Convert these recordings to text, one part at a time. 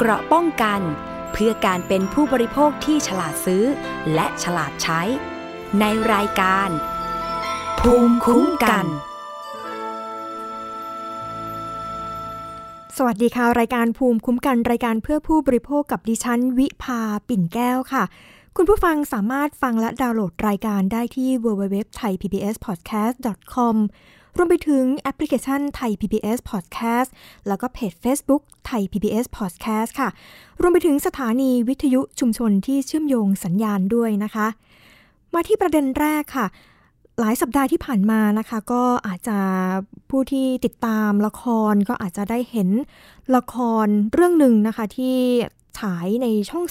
เกราะป้องกัน เพื่อการเป็นผู้บริโภคที่ฉลาดซื้อ และฉลาดใช้ ในรายการ ภูมิคุ้มกัน สวัสดีค่ะ รายการภูมิคุ้มกัน รายการเพื่อผู้บริโภคกับดิฉัน วิภาปิ่นแก้วค่ะคุณผู้ฟังสามารถฟังและดาวน์โหลดรายการได้ที่ www.thaipbspodcast.com รวมไปถึงแอปพลิเคชันไทย PBS Podcast แล้วก็เพจ Facebook ไทย PBS Podcast ค่ะ รวมไปถึงสถานีวิทยุชุมชนที่เชื่อมโยงสัญญาณด้วยนะคะ มาที่ประเด็นแรกค่ะ หลายสัปดาห์ที่ผ่านมานะคะ ก็อาจจะผู้ที่ติดตามละครก็อาจจะได้เห็นละครเรื่องหนึ่งนะคะที่ ฉายในช่อง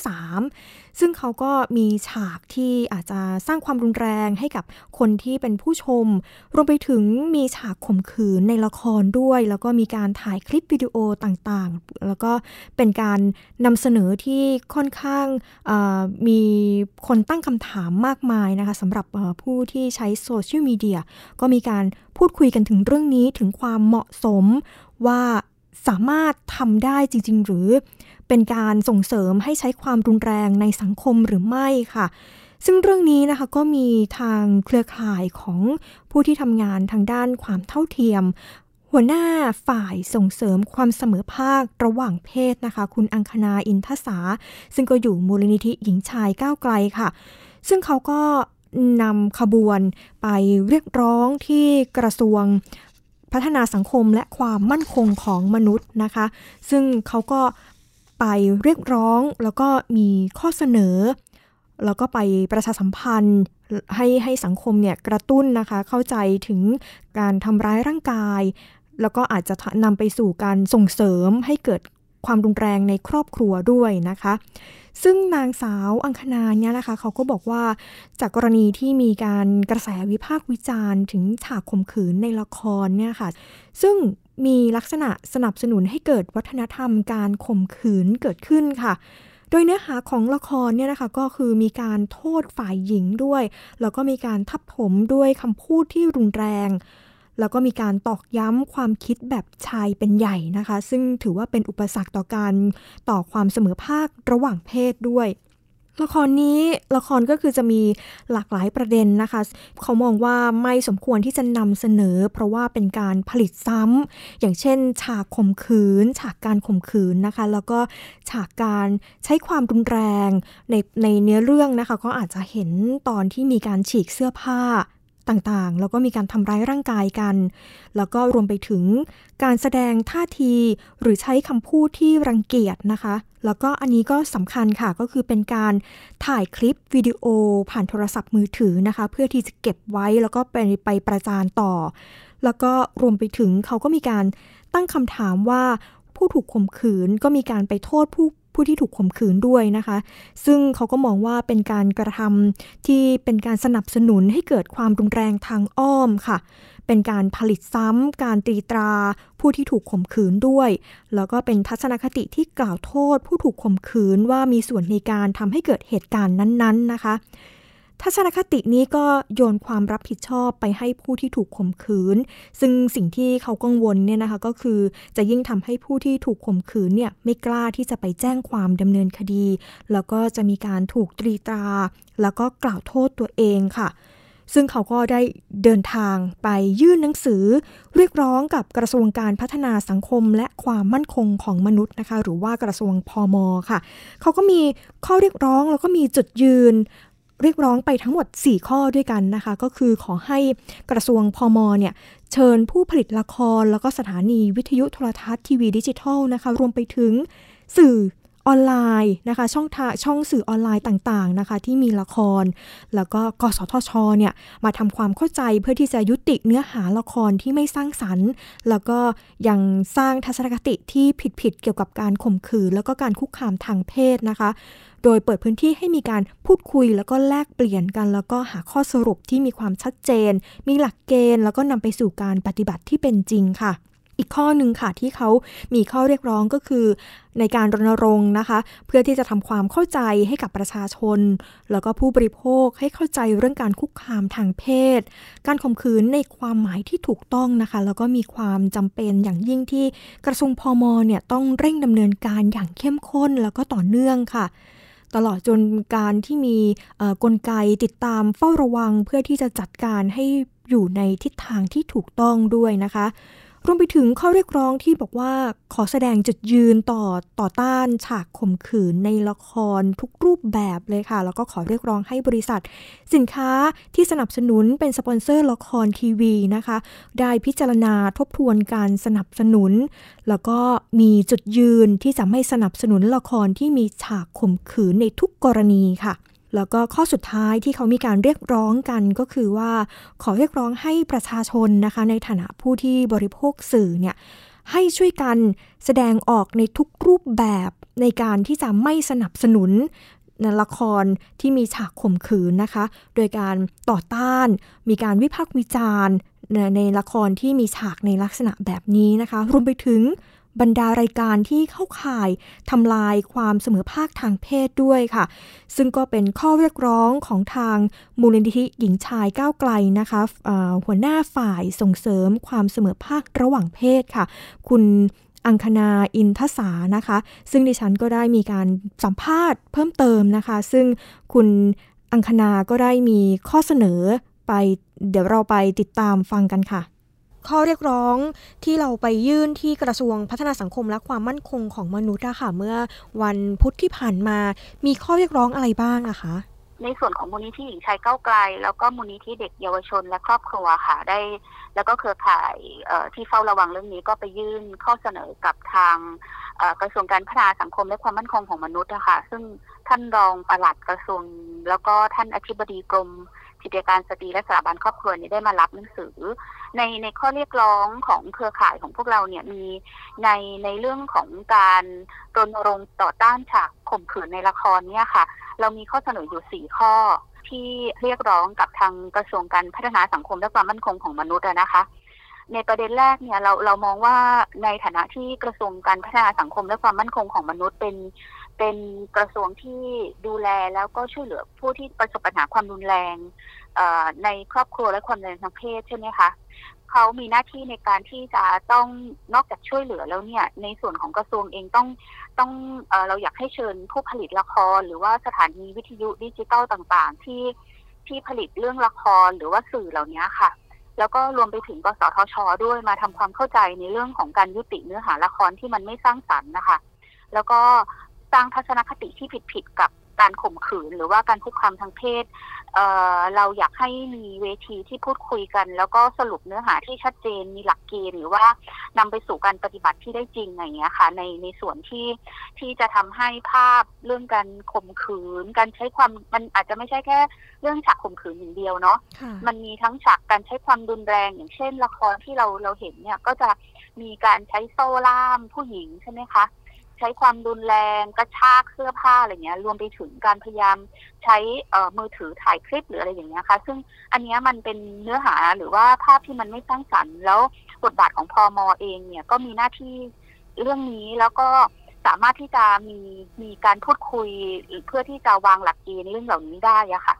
3 ซึ่งเขาก็มีฉากที่อาจจะสร้างความรุนแรงให้กับคนที่เป็นผู้ชม รวมไปถึงมีฉากข่มขืนในละครด้วย แล้วก็มีการถ่ายคลิปวิดีโอต่างๆ แล้วก็เป็นการนำเสนอที่ค่อนข้างมีคนตั้งคำถามมากมายนะคะสำหรับผู้ที่ใช้โซเชียลมีเดียก็มีการพูดคุยกันถึงเรื่องนี้ถึงความเหมาะสมว่า สามารถทำได้จริง ๆ หรือเป็นการส่งเสริมให้ใช้ความรุนแรงในสังคมหรือไม่ค่ะ ซึ่งเรื่องนี้นะคะก็มีทางเครือข่ายของผู้ที่ทำงานทางด้านความเท่าเทียม หัวหน้าฝ่ายส่งเสริมความเสมอภาคระหว่างเพศนะคะ คุณอังคณาอินทศาซึ่งก็อยู่มูลนิธิหญิงชายก้าวไกลค่ะ ซึ่งเขาก็นำขบวนไปเรียกร้องที่กระทรวง พัฒนาสังคมและความมั่นคงของมนุษย์นะคะ ซึ่งเขาก็ไปเรียกร้องแล้วก็มีข้อเสนอ แล้วก็ไปประชาสัมพันธ์ให้ให้สังคมเนี่ยกระตุ้นนะคะ เข้าใจถึงการทำร้ายร่างกาย แล้วก็อาจจะนำไปสู่การส่งเสริมให้เกิดความรุนแรงในครอบครัวด้วยนะคะ ซึ่งนางสาวอังคณาเนี่ยนะคะเขาก็บอกว่าจากกรณีที่มีการกระแสวิพากษ์วิจารณ์ ถึงฉากข่มขืนในละครเนี่ยค่ะ ซึ่งมีลักษณะสนับสนุนให้เกิดวัฒนธรรมการข่มขืนเกิดขึ้นค่ะ โดยเนื้อหาของละครเนี่ยนะคะก็คือมีการโทษฝ่ายหญิงด้วย แล้วก็มีการทับถมด้วยคำพูดที่รุนแรง แล้วก็มีการตอกย้ำความคิดแบบชายเป็นใหญ่นะคะ ซึ่งถือว่าเป็นอุปสรรคต่อการต่อความเสมอภาคระหว่างเพศด้วยละครนี้ละครก็คือจะมีหลากหลายประเด็นนะคะ เขามองว่าไม่สมควรที่จะนำเสนอ เพราะว่าเป็นการผลิตซ้ำอย่างเช่น ฉากข่มขืน ฉากการข่มขืนนะคะ แล้วก็ฉากการใช้ความรุนแรงในในเนื้อเรื่องนะคะ ก็อาจจะเห็นตอนที่มีการฉีกเสื้อผ้า ต่างๆ แล้วก็มีการทำร้ายร่างกายกัน แล้วก็รวมไปถึงการแสดงท่าทีหรือใช้คำพูดที่รังเกียจนะคะ แล้วก็อันนี้ก็สำคัญค่ะก็คือเป็นการถ่ายคลิปวิดีโอผ่านโทรศัพท์มือถือนะคะ เพื่อที่จะเก็บไว้แล้วก็ไปไปประจานต่อ แล้วก็รวมไปถึงเขาก็มีการตั้งคำถามว่าผู้ถูกข่มขืนก็มีการไปโทษผู้ ผู้ที่ถูกข่มขืนด้วยนะคะ ซึ่งเขาก็มองว่าเป็นการกระทำที่เป็นการสนับสนุนให้เกิดความรุนแรงทางอ้อมค่ะ เป็นการผลิตซ้ำการตีตรา ผู้ที่ถูกข่มขืนด้วย แล้วก็เป็นทัศนคติที่กล่าวโทษ ผู้ถูกข่มขืนว่ามีส่วนในการทำให้เกิดเหตุการณ์นั้นๆนะคะ ทัศนคตินี้ก็โยนความรับผิดชอบไปให้ผู้ที่ถูกข่มขืน ซึ่งสิ่งที่เขากังวลเนี่ยนะคะก็คือจะยิ่งทำให้ผู้ที่ถูกข่มขืนเนี่ยไม่กล้าที่จะไปแจ้งความดำเนินคดี แล้วก็จะมีการถูกตรีตรา แล้วก็กล่าวโทษตัวเองค่ะ ซึ่งเขาก็ได้เดินทางไปยื่นหนังสือ เรียกร้องกับกระทรวงการพัฒนาสังคมและความมั่นคงของมนุษย์นะคะ หรือว่ากระทรวงพอมอค่ะ เขาก็มีข้อเรียกร้องแล้วก็มีจุดยืน เรียกร้องไปทั้งหมด 4 ข้อด้วยกันนะคะ ก็คือขอให้กระทรวงพอมเนี่ยเชิญผู้ผลิตละคร แล้วก็สถานีวิทยุโทรทัศน์ทีวีดิจิทัลนะคะรวมไปถึงสื่อออนไลน์นะคะช่องทางช่องสื่อออนไลน์ต่างๆนะคะที่มีละคร แล้วก็กสทชเนี่ยมาทำความเข้าใจเพื่อที่จะยุติเนื้อหาละครที่ไม่สร้างสรรค์ แล้วก็ยังสร้างทัศนคติที่ผิดๆเกี่ยวกับการข่มขืน แล้วก็การคุกคามทางเพศนะคะ โดยเปิดพื้นที่ให้มีการพูดคุยแล้วก็แลกเปลี่ยนกัน แล้วก็หาข้อสรุปที่มีความชัดเจน มีหลักเกณฑ์ แล้วก็นำไปสู่การปฏิบัติที่เป็นจริงค่ะอีกข้อหนึ่งค่ะที่เขามีข้อเรียกร้องก็คือ ในการรณรงค์นะคะ เพื่อที่จะทำความเข้าใจให้กับประชาชน แล้วก็ผู้บริโภคให้เข้าใจเรื่องการคุกคามทางเพศ การข่มขืนในความหมายที่ถูกต้องนะคะ แล้วก็มีความจำเป็นอย่างยิ่งที่กระทรวงพมเนี่ยต้องเร่งดำเนินการอย่างเข้มข้นแล้วก็ต่อเนื่องค่ะ ตลอดจนการที่มีกลไกติดตามเฝ้าระวังเพื่อที่จะจัดการให้อยู่ในทิศทางที่ถูกต้องด้วยนะคะ รวมไปถึงข้อเรียกร้องที่บอกว่าขอแสดงจุดยืนต่อต่อต้านฉากข่มขืนในละครทุกรูปแบบเลยค่ะ แล้วก็ขอเรียกร้องให้บริษัท สินค้าที่สนับสนุนเป็นสปอนเซอร์ละครทีวีนะคะ ได้พิจารณาทบทวนการสนับสนุน แล้วก็มีจุดยืนที่จะไม่สนับสนุนละครที่มีฉากข่มขืนในทุกกรณีค่ะ แล้วก็ข้อสุดท้ายที่เขามีการเรียกร้องกันก็คือว่า ขอเรียกร้องให้ประชาชนนะคะ ในฐานะผู้ที่บริโภคสื่อเนี่ยให้ช่วยกันแสดงออกในทุกรูปแบบในการที่จะไม่สนับสนุนในละครที่มีฉากข่มขืนนะคะ โดยการต่อต้าน มีการวิพากษ์วิจารณ์ในละครที่มีฉากในลักษณะแบบนี้นะคะ รวมไปถึง บรรดารายการที่เข้าข่ายทำลายความเสมอภาคทางเพศด้วยค่ะ ซึ่งก็เป็นข้อเรียกร้องของทางมูลนิธิหญิงชายก้าวไกลนะคะหัวหน้าฝ่ายส่งเสริมความเสมอภาคระหว่างเพศค่ะ คุณอังคณาอินทสานะคะ ซึ่งดิฉันก็ได้มีการสัมภาษณ์เพิ่มเติมนะคะ ซึ่งคุณอังคณาก็ได้มีข้อเสนอไป เดี๋ยวเราไปติดตามฟังกันค่ะ ข้อเรียกร้องที่เราไปยื่นที่กระทรวงพัฒนาสังคมและความมั่นคงของมนุษย์อะค่ะ เมื่อวันพุธที่ผ่านมามีข้อเรียกร้องอะไรบ้างอะคะในส่วนของมูลนิธิหญิงชายก้าวไกล แล้วก็มูลนิธิเด็กเยาวชนและครอบครัวค่ะได้ แล้วก็เครือข่ายที่เฝ้าระวังเรื่องนี้ก็ไปยื่นข้อเสนอกับทางกระทรวงการพัฒนาสังคมและความมั่นคงของมนุษย์นะคะซึ่งท่านรองปลัดกระทรวง แล้วก็ท่านอธิบดีกรม กิจการสตรีและสถาบันครอบครัวนี้ได้มารับหนังสือ ในในข้อเรียกร้องของเครือข่ายของพวกเราเนี่ยมีในในเรื่องของการรณรงค์ต่อต้านฉากข่มขืนในละครเนี่ยค่ะ เรามีข้อเสนออยู่สี่ข้อที่เรียกร้องกับทางกระทรวงการพัฒนาสังคมและความมั่นคงของมนุษย์นะคะ ในประเด็นแรกเนี่ยเราเรามองว่าในฐานะที่กระทรวงการพัฒนาสังคมและความมั่นคงของมนุษย์เป็น เป็นกระทรวงที่ดูแลแล้วก็ช่วยเหลือผู้ที่ประสบปัญหาความรุนแรงในครอบครัวและความรุนแรงทางเพศใช่ไหมคะเขามีหน้าที่ในการที่จะต้องนอกจากช่วยเหลือแล้วเนี่ย ในส่วนของกระทรวงเองต้องต้องเอเราอยากให้เชิญผู้ผลิตละคร หรือว่าสถานีวิทยุดิจิตอลต่างๆ ที่ที่ผลิตเรื่องละครหรือว่าสื่อเหล่านี้ค่ะ แล้วก็รวมไปถึงกสทช ด้วยมาทำความเข้าใจในเรื่องของการยุติเนื้อหาละครที่มันไม่สร้างสรรค์นะคะ แล้วก็ สร้างทัศนคติที่ผิดๆกับการข่มขืนหรือว่าการคุกคามทางเพศเเราอยากให้มีเวทีที่พูดคุยกัน แล้วก็สรุปเนื้อหาที่ชัดเจนมีหลักเกณฑ์หรือว่านำไปสู่การปฏิบัติที่ได้จริงอย่างเงี้ยค่ะ ในในส่วนที่ที่จะทำให้ภาพเรื่องการข่มขืน การใช้ความมันอาจจะไม่ใช่แค่ เรื่องฉากข่มขืนอย่างเดียวเนาะมันมีทั้งฉากการใช้ความรุนแรง อย่างเช่น ละครที่เราเราเห็นเนี่ยก็จะมีการใช้โซ่ล่ามผู้หญิงใช่ไหมคะ ใช้ความรุนแรงกระชากเสื้อผ้าอะไรเงี้ยรวมไปถึงการพยายามใช้มือถือถ่ายคลิปหรืออะไรอย่างเงี้ยค่ะ ซึ่งอันนี้มันเป็นเนื้อหาหรือว่าภาพที่มันไม่สร้างสรรค์ แล้วบทบาทของพอมอเองเนี่ยก็มีหน้าที่เรื่องนี้แล้วก็สามารถที่จะมีมีการพูดคุยเพื่อที่จะวางหลักเกณฑ์เรื่องเหล่านี้ได้อะค่ะ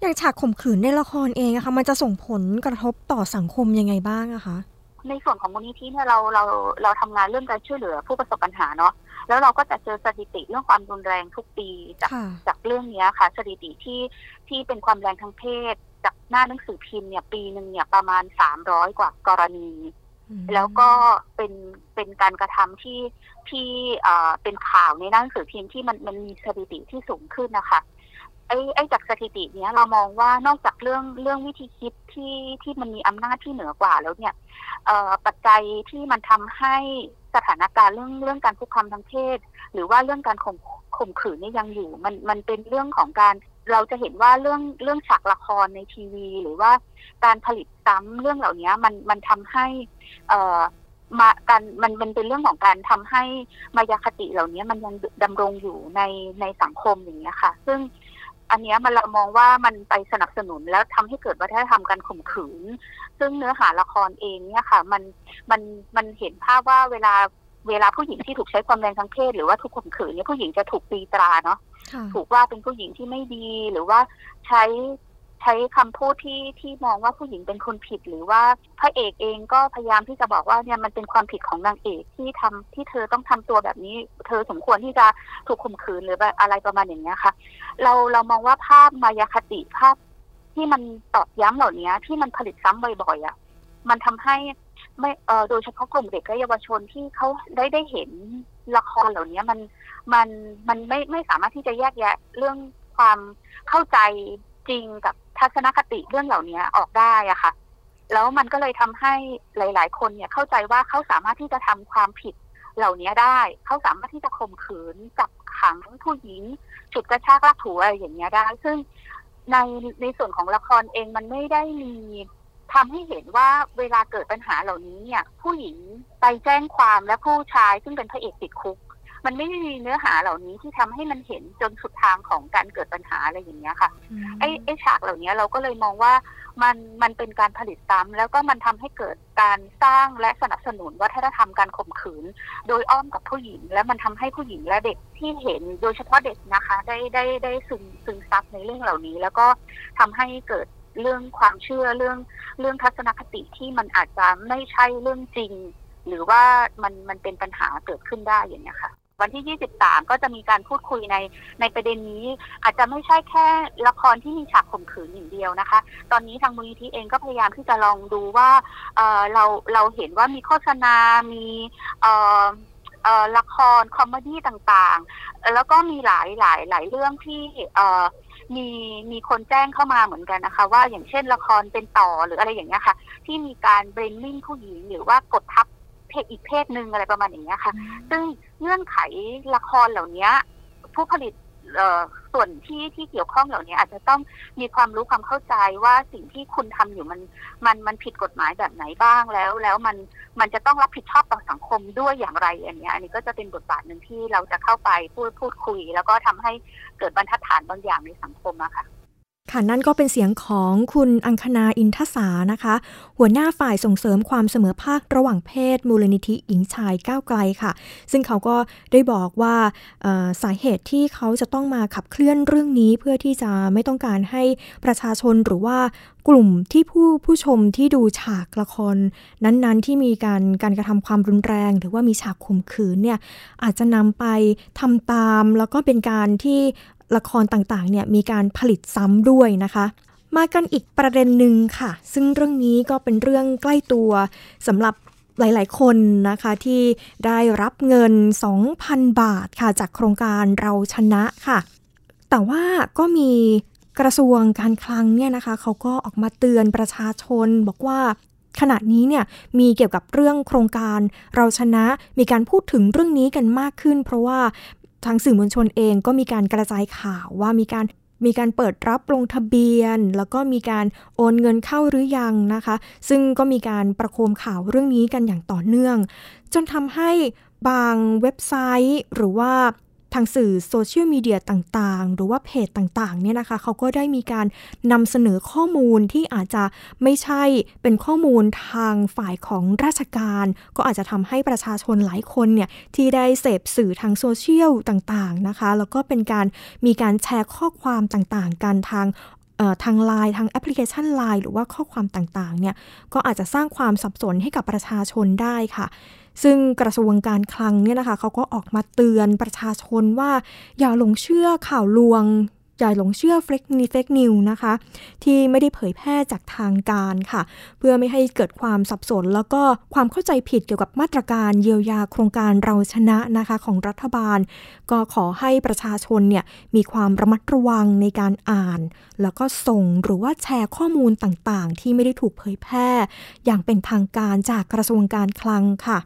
อย่างฉากข่มขืนในละครเองอะคะมันจะส่งผลกระทบต่อสังคมยังไงบ้างอะคะในส่วนของมูลนิธิเนี่ยเราเราเราทำงานเรื่องการช่วยเหลือผู้ประสบปัญหาเนาะ แล้วเราก็จะเจอสถิติเรื่องความรุนแรงทุกปีจากจากเรื่องนี้ค่ะ สถิติที่ที่เป็นความแรงทางเพศ จากหน้าหนังสือพิมพ์เนี่ยปีหนึ่งเนี่ยประมาณสามร้อยกว่ากรณีแล้วก็เป็นเป็นการกระทำที่ที่เอ่อเป็นข่าวในหนังสือพิมพ์ที่มันมันมีสถิติที่สูงขึ้นนะคะไอ้ไอ้จากสถิติเนี้ยเรามองว่านอกจากเรื่องเรื่องวิธีคิดที่ที่มันมีอำนาจที่เหนือกว่าแล้วเนี่ยปัจจัยที่มันทำให้สถานการณ์เรื่องเรื่องการคุกคามทางเพศหรือว่าเรื่องการข่มข่มขืนนี่ยังอยู่ มันมันเป็นเรื่องของการเราจะเห็นว่าเรื่องเรื่องฉากละครในทีวี หรือว่าการผลิตซ้ำเรื่องเหล่านี้มันมันทำให้เอ่อมาการมันมันเป็นเรื่องของการทำให้มายาคติเหล่านี้มันยังดำรงอยู่ในในสังคมอย่างเงี้ยค่ะ ซึ่ง อันนี้มันเรามองว่ามันไปสนับสนุนแล้วทำให้เกิดวัฒนธรรมการข่มขืน ซึ่งเนื้อหาละครเองเนี่ยค่ะ มันมันมันเห็นภาพว่าเวลาเวลาผู้หญิงที่ถูกใช้ความแรงทางเพศหรือว่าถูกข่มขืนเนี่ยผู้หญิงจะถูกตีตราเนาะถูกว่าเป็นผู้หญิงที่ไม่ดีหรือว่าใช้ ใช้คำพูดที่ที่มองว่าผู้หญิงเป็นคนผิดหรือว่าพระเอกเองก็พยายามที่จะบอกว่าเนี่ยมันเป็นความผิดของนางเอกที่ทำที่เธอต้องทำตัวแบบนี้ เธอสมควรที่จะถูกข่มขืนหรืออะไรประมาณอย่างเนี้ยค่ะ เราเรามองว่าภาพมายาคติภาพที่มันตอกย้ำเหล่านี้ที่มันผลิตซ้ำบ่อยๆอะมันทำให้ไม่เออโดยเฉพาะกลุ่มเด็กและเยาวชนที่เขาได้ได้เห็นละครเหล่านี้มันมันมันไม่ไม่สามารถที่จะแยกแยะเรื่องความเข้าใจ จริงกับทัศนคติเรื่องเหล่านี้ออกได้อะค่ะ แล้วมันก็เลยทำให้หลาย ๆ คนเนี่ยเข้าใจว่าเขาสามารถที่จะทำความผิดเหล่านี้ได้ เขาสามารถที่จะข่มขืนจับขังผู้หญิงฉุดกระชากลากถูอะไรอย่างเงี้ยได้ ซึ่งในในส่วนของละครเองมันไม่ได้มีทำให้เห็นว่าเวลาเกิดปัญหาเหล่านี้เนี่ย ผู้หญิงไปแจ้งความและผู้ชายซึ่งเป็นพระเอกติดคุก มันไม่มีเนื้อหาเหล่านี้ที่ทำให้มันเห็นจนสุดทางของการเกิดปัญหาอะไรอย่างเงี้ยค่ะไอ้ไอ้ฉากเหล่านี้เราก็เลยมองว่ามันมันเป็นการผลิตซ้ำแล้วก็มันทำให้เกิดการสร้างและสนับสนุนวัฒนธรรมการข่มขืน โดยอ้อมกับผู้หญิง และมันทำให้ผู้หญิงและเด็กที่เห็นโดยเฉพาะเด็กนะคะ ได้ได้ได้ซึมซึมซับในเรื่องเหล่านี้ แล้วก็ทำให้เกิดเรื่องความเชื่อเรื่องเรื่องทัศนคติที่มันอาจจะไม่ใช่เรื่องจริง หรือว่ามันมันเป็นปัญหาเกิดขึ้นได้อย่างนี้ค่ะ วันที่ 23 ก็จะมีการพูดคุยในในประเด็นนี้ อาจจะไม่ใช่แค่ละครที่มีฉากข่มขืนอย่างเดียวนะคะ ตอนนี้ทางมูลนิธิเองก็พยายามที่จะลองดูว่าเเราเราเห็นว่ามีโฆษณา มีละคร comedy ต่างๆ แล้วก็มีหลายหลายหลายเรื่องที่มีมีคนแจ้งเข้ามาเหมือนกันนะคะ ว่าอย่างเช่นละครเป็นต่อหรืออะไรอย่างเงี้ยค่ะ ที่มีการ blaming ผู้หญิงหรือว่ากดทับ เพศอีกเพศหนึ่งอะไรประมาณอย่างเงี้ยค่ะ ซึ่งเงื่อนไขละครเหล่านี้ผู้ผลิตส่วนที่ที่เกี่ยวข้องเหล่านี้อาจจะต้องมีความรู้ความเข้าใจว่าสิ่งที่คุณทำอยู่มันมันมันผิดกฎหมายแบบไหนบ้างแล้ว แล้วมันมันจะต้องรับผิดชอบต่อสังคมด้วยอย่างไรอันนี้อันนี้ก็จะเป็นบทบาทหนึ่งที่เราจะเข้าไปพูดพูดคุย แล้วก็ทำให้เกิดบรรทัดฐานบางอย่างในสังคมอะค่ะ ค่ะนั่นก็เป็นเสียงของคุณอังคณาอินทศานะคะ หัวหน้าฝ่ายส่งเสริมความเสมอภาคระหว่างเพศ มูลนิธิหญิงชายก้าวไกลค่ะ ซึ่งเขาก็ได้บอกว่าสาเหตุที่เขาจะต้องมาขับเคลื่อนเรื่องนี้ เพื่อที่จะไม่ต้องการให้ประชาชนหรือว่ากลุ่มที่ผู้ผู้ชมที่ดูฉากละคร นั้นๆ ที่มีการการกระทำความรุนแรง หรือว่ามีฉากข่มขืนเนี่ยอาจจะนำไปทำตาม แล้วก็เป็นการที่ ละครต่างๆเนี่ยมีการผลิตซ้ำด้วยนะคะ มากันอีกประเด็นหนึ่งค่ะ ซึ่งเรื่องนี้ก็เป็นเรื่องใกล้ตัวสำหรับหลาย ๆ คนนะคะที่ได้รับเงิน 2,000 บาทค่ะจากโครงการเราชนะค่ะ แต่ว่าก็มีกระทรวงการคลังเนี่ยนะคะเขาก็ออกมาเตือนประชาชนบอกว่าขณะนี้เนี่ยมีเกี่ยวกับเรื่องโครงการเราชนะมีการพูดถึงเรื่องนี้กันมากขึ้น เพราะว่า ทางสื่อมวลชนเองก็มีการกระจายข่าวว่ามีการมีการเปิดรับลงทะเบียน แล้วก็มีการโอนเงินเข้าหรือยังนะคะ ซึ่งก็มีการประโคมข่าวเรื่องนี้กันอย่างต่อเนื่อง จนทำให้บางเว็บไซต์ หรือว่า ทางสื่อโซเชียลมีเดียต่างๆ หรือว่าเพจต่างๆเนี่ยนะคะเขาก็ได้มีการนำเสนอข้อมูลที่อาจจะไม่ใช่เป็นข้อมูลทางฝ่ายของราชการ ก็อาจจะทำให้ประชาชนหลายคนเนี่ยที่ได้เสพสื่อทางโซเชียลต่างๆนะคะ แล้วก็เป็นการมีการแชร์ข้อความต่างๆ กันทางทางไลน์ทางแอปพลิเคชันไลน์หรือว่าข้อความต่างๆเนี่ยก็อาจจะสร้างความสับสนให้กับประชาชนได้ค่ะ ซึ่งกระทรวงการคลังเนี่ยนะคะเขาก็ออกมาเตือนประชาชนว่า อย่าหลงเชื่อข่าวลวง อย่าหลงเชื่อ fake new fake news นะคะ ที่ไม่ได้เผยแพร่จากทางการค่ะ เพื่อไม่ให้เกิดความสับสน แล้วก็ความเข้าใจผิดเกี่ยวกับมาตรการเยียวยาโครงการเราชนะนะคะของรัฐบาล ก็ขอให้ประชาชนเนี่ยมีความระมัดระวังในการอ่าน แล้วก็ส่งหรือว่าแชร์ข้อมูลต่างๆ ที่ไม่ได้ถูกเผยแพร่ อย่างเป็นทางการจากกระทรวงการคลังค่ะ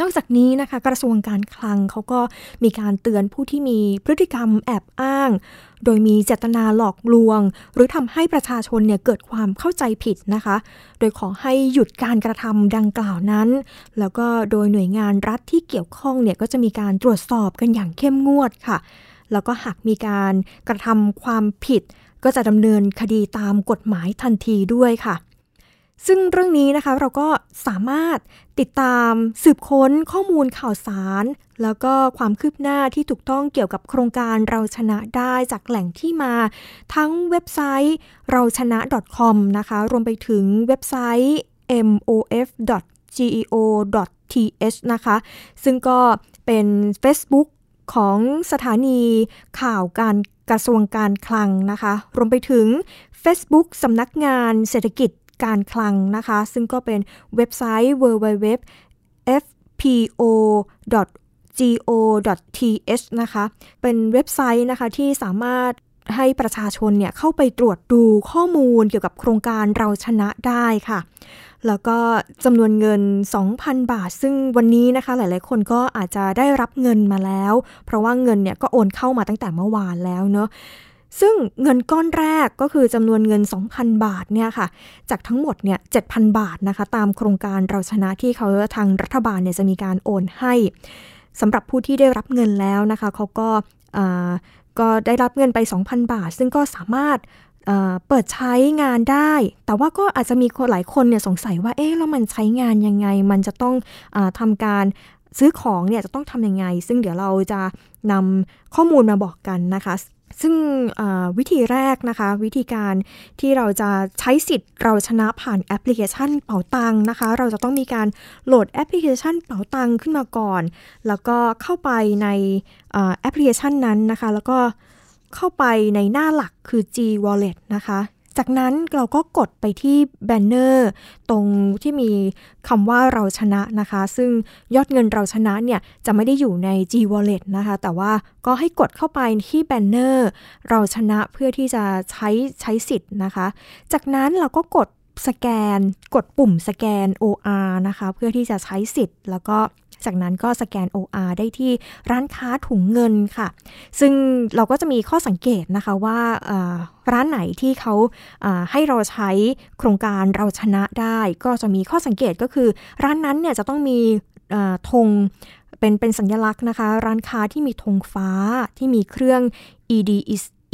นอกจากนี้นะคะกระทรวงการคลังเขาก็มีการเตือนผู้ที่มีพฤติกรรมแอบอ้าง โดยมีเจตนาหลอกลวง หรือทำให้ประชาชนเนี่ยเกิดความเข้าใจผิดนะคะ โดยขอให้หยุดการกระทำดังกล่าวนั้น แล้วก็โดยหน่วยงานรัฐที่เกี่ยวข้องเนี่ยก็จะมีการตรวจสอบกันอย่างเข้มงวดค่ะ แล้วก็หากมีการกระทำความผิด ก็จะดำเนินคดีตามกฎหมายทันทีด้วยค่ะ ซึ่งเรื่องนี้นะคะเราก็สามารถติดตามสืบค้นข้อมูลข่าวสาร แล้วก็ความคืบหน้าที่ถูกต้องเกี่ยวกับโครงการเราชนะได้จากแหล่งที่มา ทั้งเว็บไซต์เราชนะ .com นะคะรวมไปถึงเว็บไซต์ mof.geo.th นะคะ ซึ่งก็เป็น Facebook ของสถานีข่าวการกระทรวงการคลังนะคะ รวมไปถึง Facebook สำนักงานเศรษฐกิจ การคลังนะคะ ซึ่งก็เป็นเว็บไซต์ www fpo go.th นะคะ เป็นเว็บไซต์นะคะที่สามารถให้ประชาชนเนี่ยเข้าไปตรวจดูข้อมูลเกี่ยวกับโครงการเราชนะได้ค่ะ แล้วก็จำนวนเงิน 2,000 บาท ซึ่งวันนี้นะคะหลายๆ คนก็อาจจะได้รับเงินมาแล้ว เพราะว่าเงินเนี่ยก็โอนเข้ามาตั้งแต่เมื่อวานแล้วเนาะ ซึ่งเงินก้อนแรกก็คือจำนวนเงิน 2,000 บาทเนี่ยค่ะ จากทั้งหมดเนี่ย7,000 บาทนะคะ ตามโครงการเราชนะที่เขาทางรัฐบาลเนี่ยจะมีการโอนให้สำหรับผู้ที่ได้รับเงินแล้วนะคะเขาก็ก็ได้รับเงินไป 2,000 บาท ซึ่งก็สามารถเปิดใช้งานได้ แต่ว่าก็อาจจะมีคนหลายคนเนี่ยสงสัยว่า เอ๊ะ แล้วมันใช้งานยังไง มันจะต้องอทำการซื้อของเนี่ยจะต้องทำยังไง ซึ่งเดี๋ยวเราจะนำข้อมูลมาบอกกันนะคะ ซึ่งวิธีแรกนะคะ วิธีการที่เราจะใช้สิทธิ์เราชนะผ่านแอปพลิเคชันเป๋าตังนะคะ เราจะต้องมีการโหลดแอปพลิเคชันเป๋าตังขึ้นมาก่อน แล้วก็เข้าไปในแอปพลิเคชันนั้นนะคะ แล้วก็เข้าไปในหน้าหลักคือ G Wallet นะคะ จากนั้นเราก็กดไปที่ banner ตรงที่มีคำว่าเราชนะนะคะ ซึ่งยอดเงินเราชนะเนี่ยจะไม่ได้อยู่ใน G Wallet นะคะ แต่ว่าก็ให้กดเข้าไปที่ banner เราชนะเพื่อที่จะใช้ใช้สิทธิ์นะคะ จากนั้นเราก็กดสแกน กดปุ่มสแกน OR นะคะ เพื่อที่จะใช้สิทธิ์แล้วก็ จากนั้นก็สแกน OR ได้ที่ร้านค้าถุงเงินค่ะ ซึ่งเราก็จะมีข้อสังเกตนะคะว่าร้านไหนที่เขาให้เราใช้โครงการเราชนะได้ ก็จะมีข้อสังเกตก็คือ ร้านนั้นเนี่ยจะต้องมีธงเป็นเป็นสัญลักษณ์นะคะ ร้านค้าที่มีธงฟ้าที่มีเครื่อง ED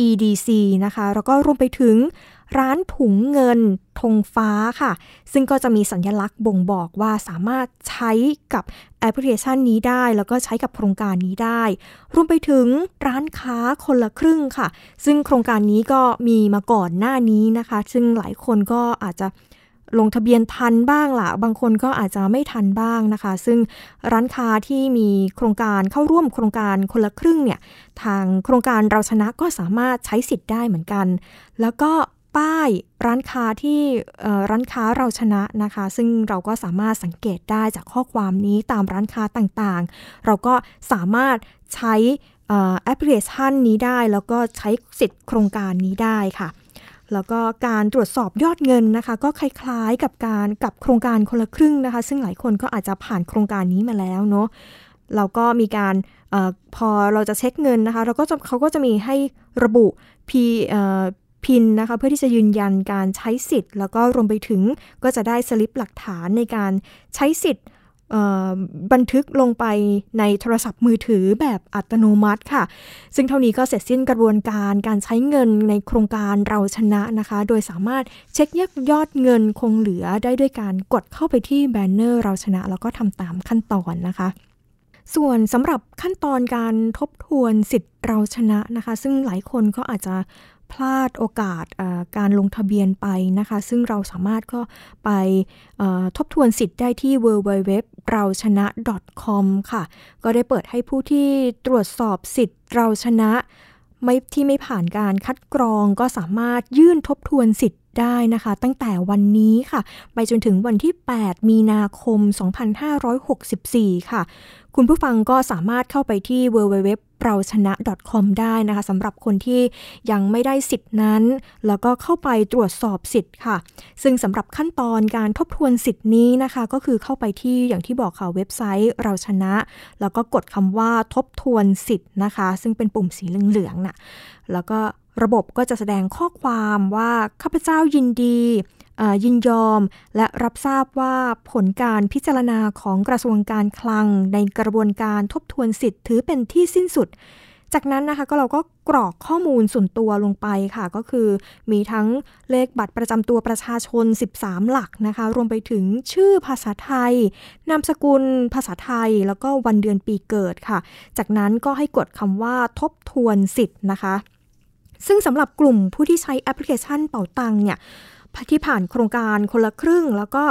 EDC นะคะ แล้วก็รวมไปถึง ร้านถุงเงินธงฟ้าค่ะ ซึ่งก็จะมีสัญลักษณ์บ่งบอกว่าสามารถใช้กับแอปพลิเคชันนี้ได้ แล้วก็ใช้กับโครงการนี้ได้ รวมไปถึงร้านค้าคนละครึ่งค่ะ ซึ่งโครงการนี้ก็มีมาก่อนหน้านี้นะคะ ซึ่งหลายคนก็อาจจะลงทะเบียนทันบ้างละบางคนก็อาจจะไม่ทันบ้างนะคะ ซึ่งร้านค้าที่มีโครงการเข้าร่วมโครงการคนละครึ่งเนี่ย ทางโครงการเราชนะก็สามารถใช้สิทธิ์ได้เหมือนกัน แล้วก็ ป้ายร้านค้าที่ร้านค้าเราชนะนะคะ ซึ่งเราก็สามารถสังเกตได้จากข้อความนี้ตามร้านค้าต่างๆ เราก็สามารถใช้แอปพลิเคชันนี้ได้ แล้วก็ใช้สิทธิ์โครงการนี้ได้ค่ะ แล้วก็การตรวจสอบยอดเงินนะคะ ก็คล้ายๆกับการกับโครงการคนละครึ่งนะคะ ซึ่งหลายคนก็อาจจะผ่านโครงการนี้มาแล้วเนาะเราก็มีการอพอเราจะเช็คเงินนะคะ เราก็จะเขาก็จะมีให้ระบุ P พินนะคะเพื่อที่จะยืนยันการใช้สิทธิ์ แล้วก็รวมไปถึงก็จะได้สลิปหลักฐานในการใช้สิทธิ์บันทึกลงไปในโทรศัพท์มือถือแบบอัตโนมัติค่ะ ซึ่งเท่านี้ก็เสร็จสิ้นกระบวนการการใช้เงินในโครงการเราชนะนะคะ โดยสามารถเช็คยยอดเงินคงเหลือได้ด้วยการกดเข้าไปที่แบนเนอร์เราชนะ แล้วก็ทำตามขั้นตอนนะคะส่วนสำหรับขั้นตอนการทบทวนสิทธิ์เราชนะนะคะ ซึ่งหลายคนก็อาจจะ พลาดโอกาสการลงทะเบียนไปนะคะ ซึ่งเราสามารถก็ไปทบทวนสิทธิ์ได้ที่ www เราชนะ .com ค่ะ ก็ได้เปิดให้ผู้ที่ตรวจสอบสิทธิ์เราชนะไม่ที่ไม่ผ่านการคัดกรองก็สามารถยื่นทบทวนสิทธิ์ได้นะคะ ตั้งแต่วันนี้ค่ะ ไปจนถึงวันที่ 8 มีนาคม 2564 ค่ะ คุณผู้ฟังก็สามารถเข้าไปที่ www เราชนะ .com ได้นะคะสำหรับคนที่ยังไม่ได้สิทธิ์นั้น แล้วก็เข้าไปตรวจสอบสิทธิ์ค่ะ ซึ่งสำหรับขั้นตอนการทบทวนสิทธินี้นะคะ ก็คือเข้าไปที่อย่างที่บอกค่ะเว็บไซต์เราชนะ แล้วก็กดคำว่าทบทวนสิทธิ์นะคะ ซึ่งเป็นปุ่มสีเหลืองๆนะ่ะแล้วก็ ระบบก็จะแสดงข้อความว่าข้าพเจ้ายินดียินยอม และรับทราบว่าผลการพิจารณาของกระทรวงการคลัง ในกระบวนการทบทวนสิทธิ์ถือเป็นที่สิ้นสุด จากนั้นนะคะก็เราก็กรอกข้อมูลส่วนตัวลงไปค่ะ ก็คือมีทั้งเลขบัตรประจำตัวประชาชน 13 หลักนะคะ รวมไปถึงชื่อภาษาไทย นามสกุลภาษาไทย แล้วก็วันเดือนปีเกิดค่ะ จากนั้นก็ให้กดคำว่าทบทวนสิทธิ์นะคะ ซึ่งสำหรับกลุ่มผู้ที่ใช้แอปพลิเคชันเป่าตังเนี่ยที่ผ่านโครงการคนละครึ่ง แล้วก็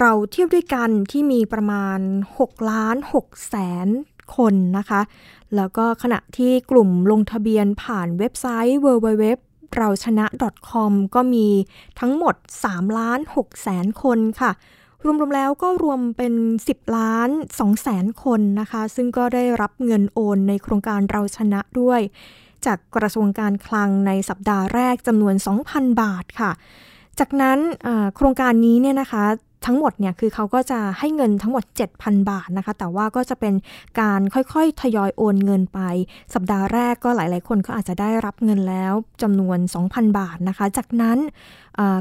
เราเทียบด้วยกันที่มีประมาณ 6 ล้าน6แสนคนนะคะ แล้วก็ขณะที่กลุ่มลงทะเบียนผ่านเว็บไซต์ www เราชนะ .com ก็มีทั้งหมด3ล้าน6แสนคนค่ะ รวมๆแล้วก็รวมเป็น 10 ล้าน2แสนคนนะคะ ซึ่งก็ได้รับเงินโอนในโครงการเราชนะด้วย จากกระทรวงการคลังในสัปดาห์แรกจำนวน 2,000 บาทค่ะ จากนั้นโครงการนี้เนี่ยนะคะทั้งหมดเนี่ยคือเขาก็จะให้เงินทั้งหมด 7,000 บาทนะคะ แต่ว่าก็จะเป็นการค่อยๆ ทยอยโอนเงินไป สัปดาห์แรกก็หลายๆ คนก็อาจจะได้รับเงินแล้วจำนวน 2,000 บาทนะคะ จากนั้น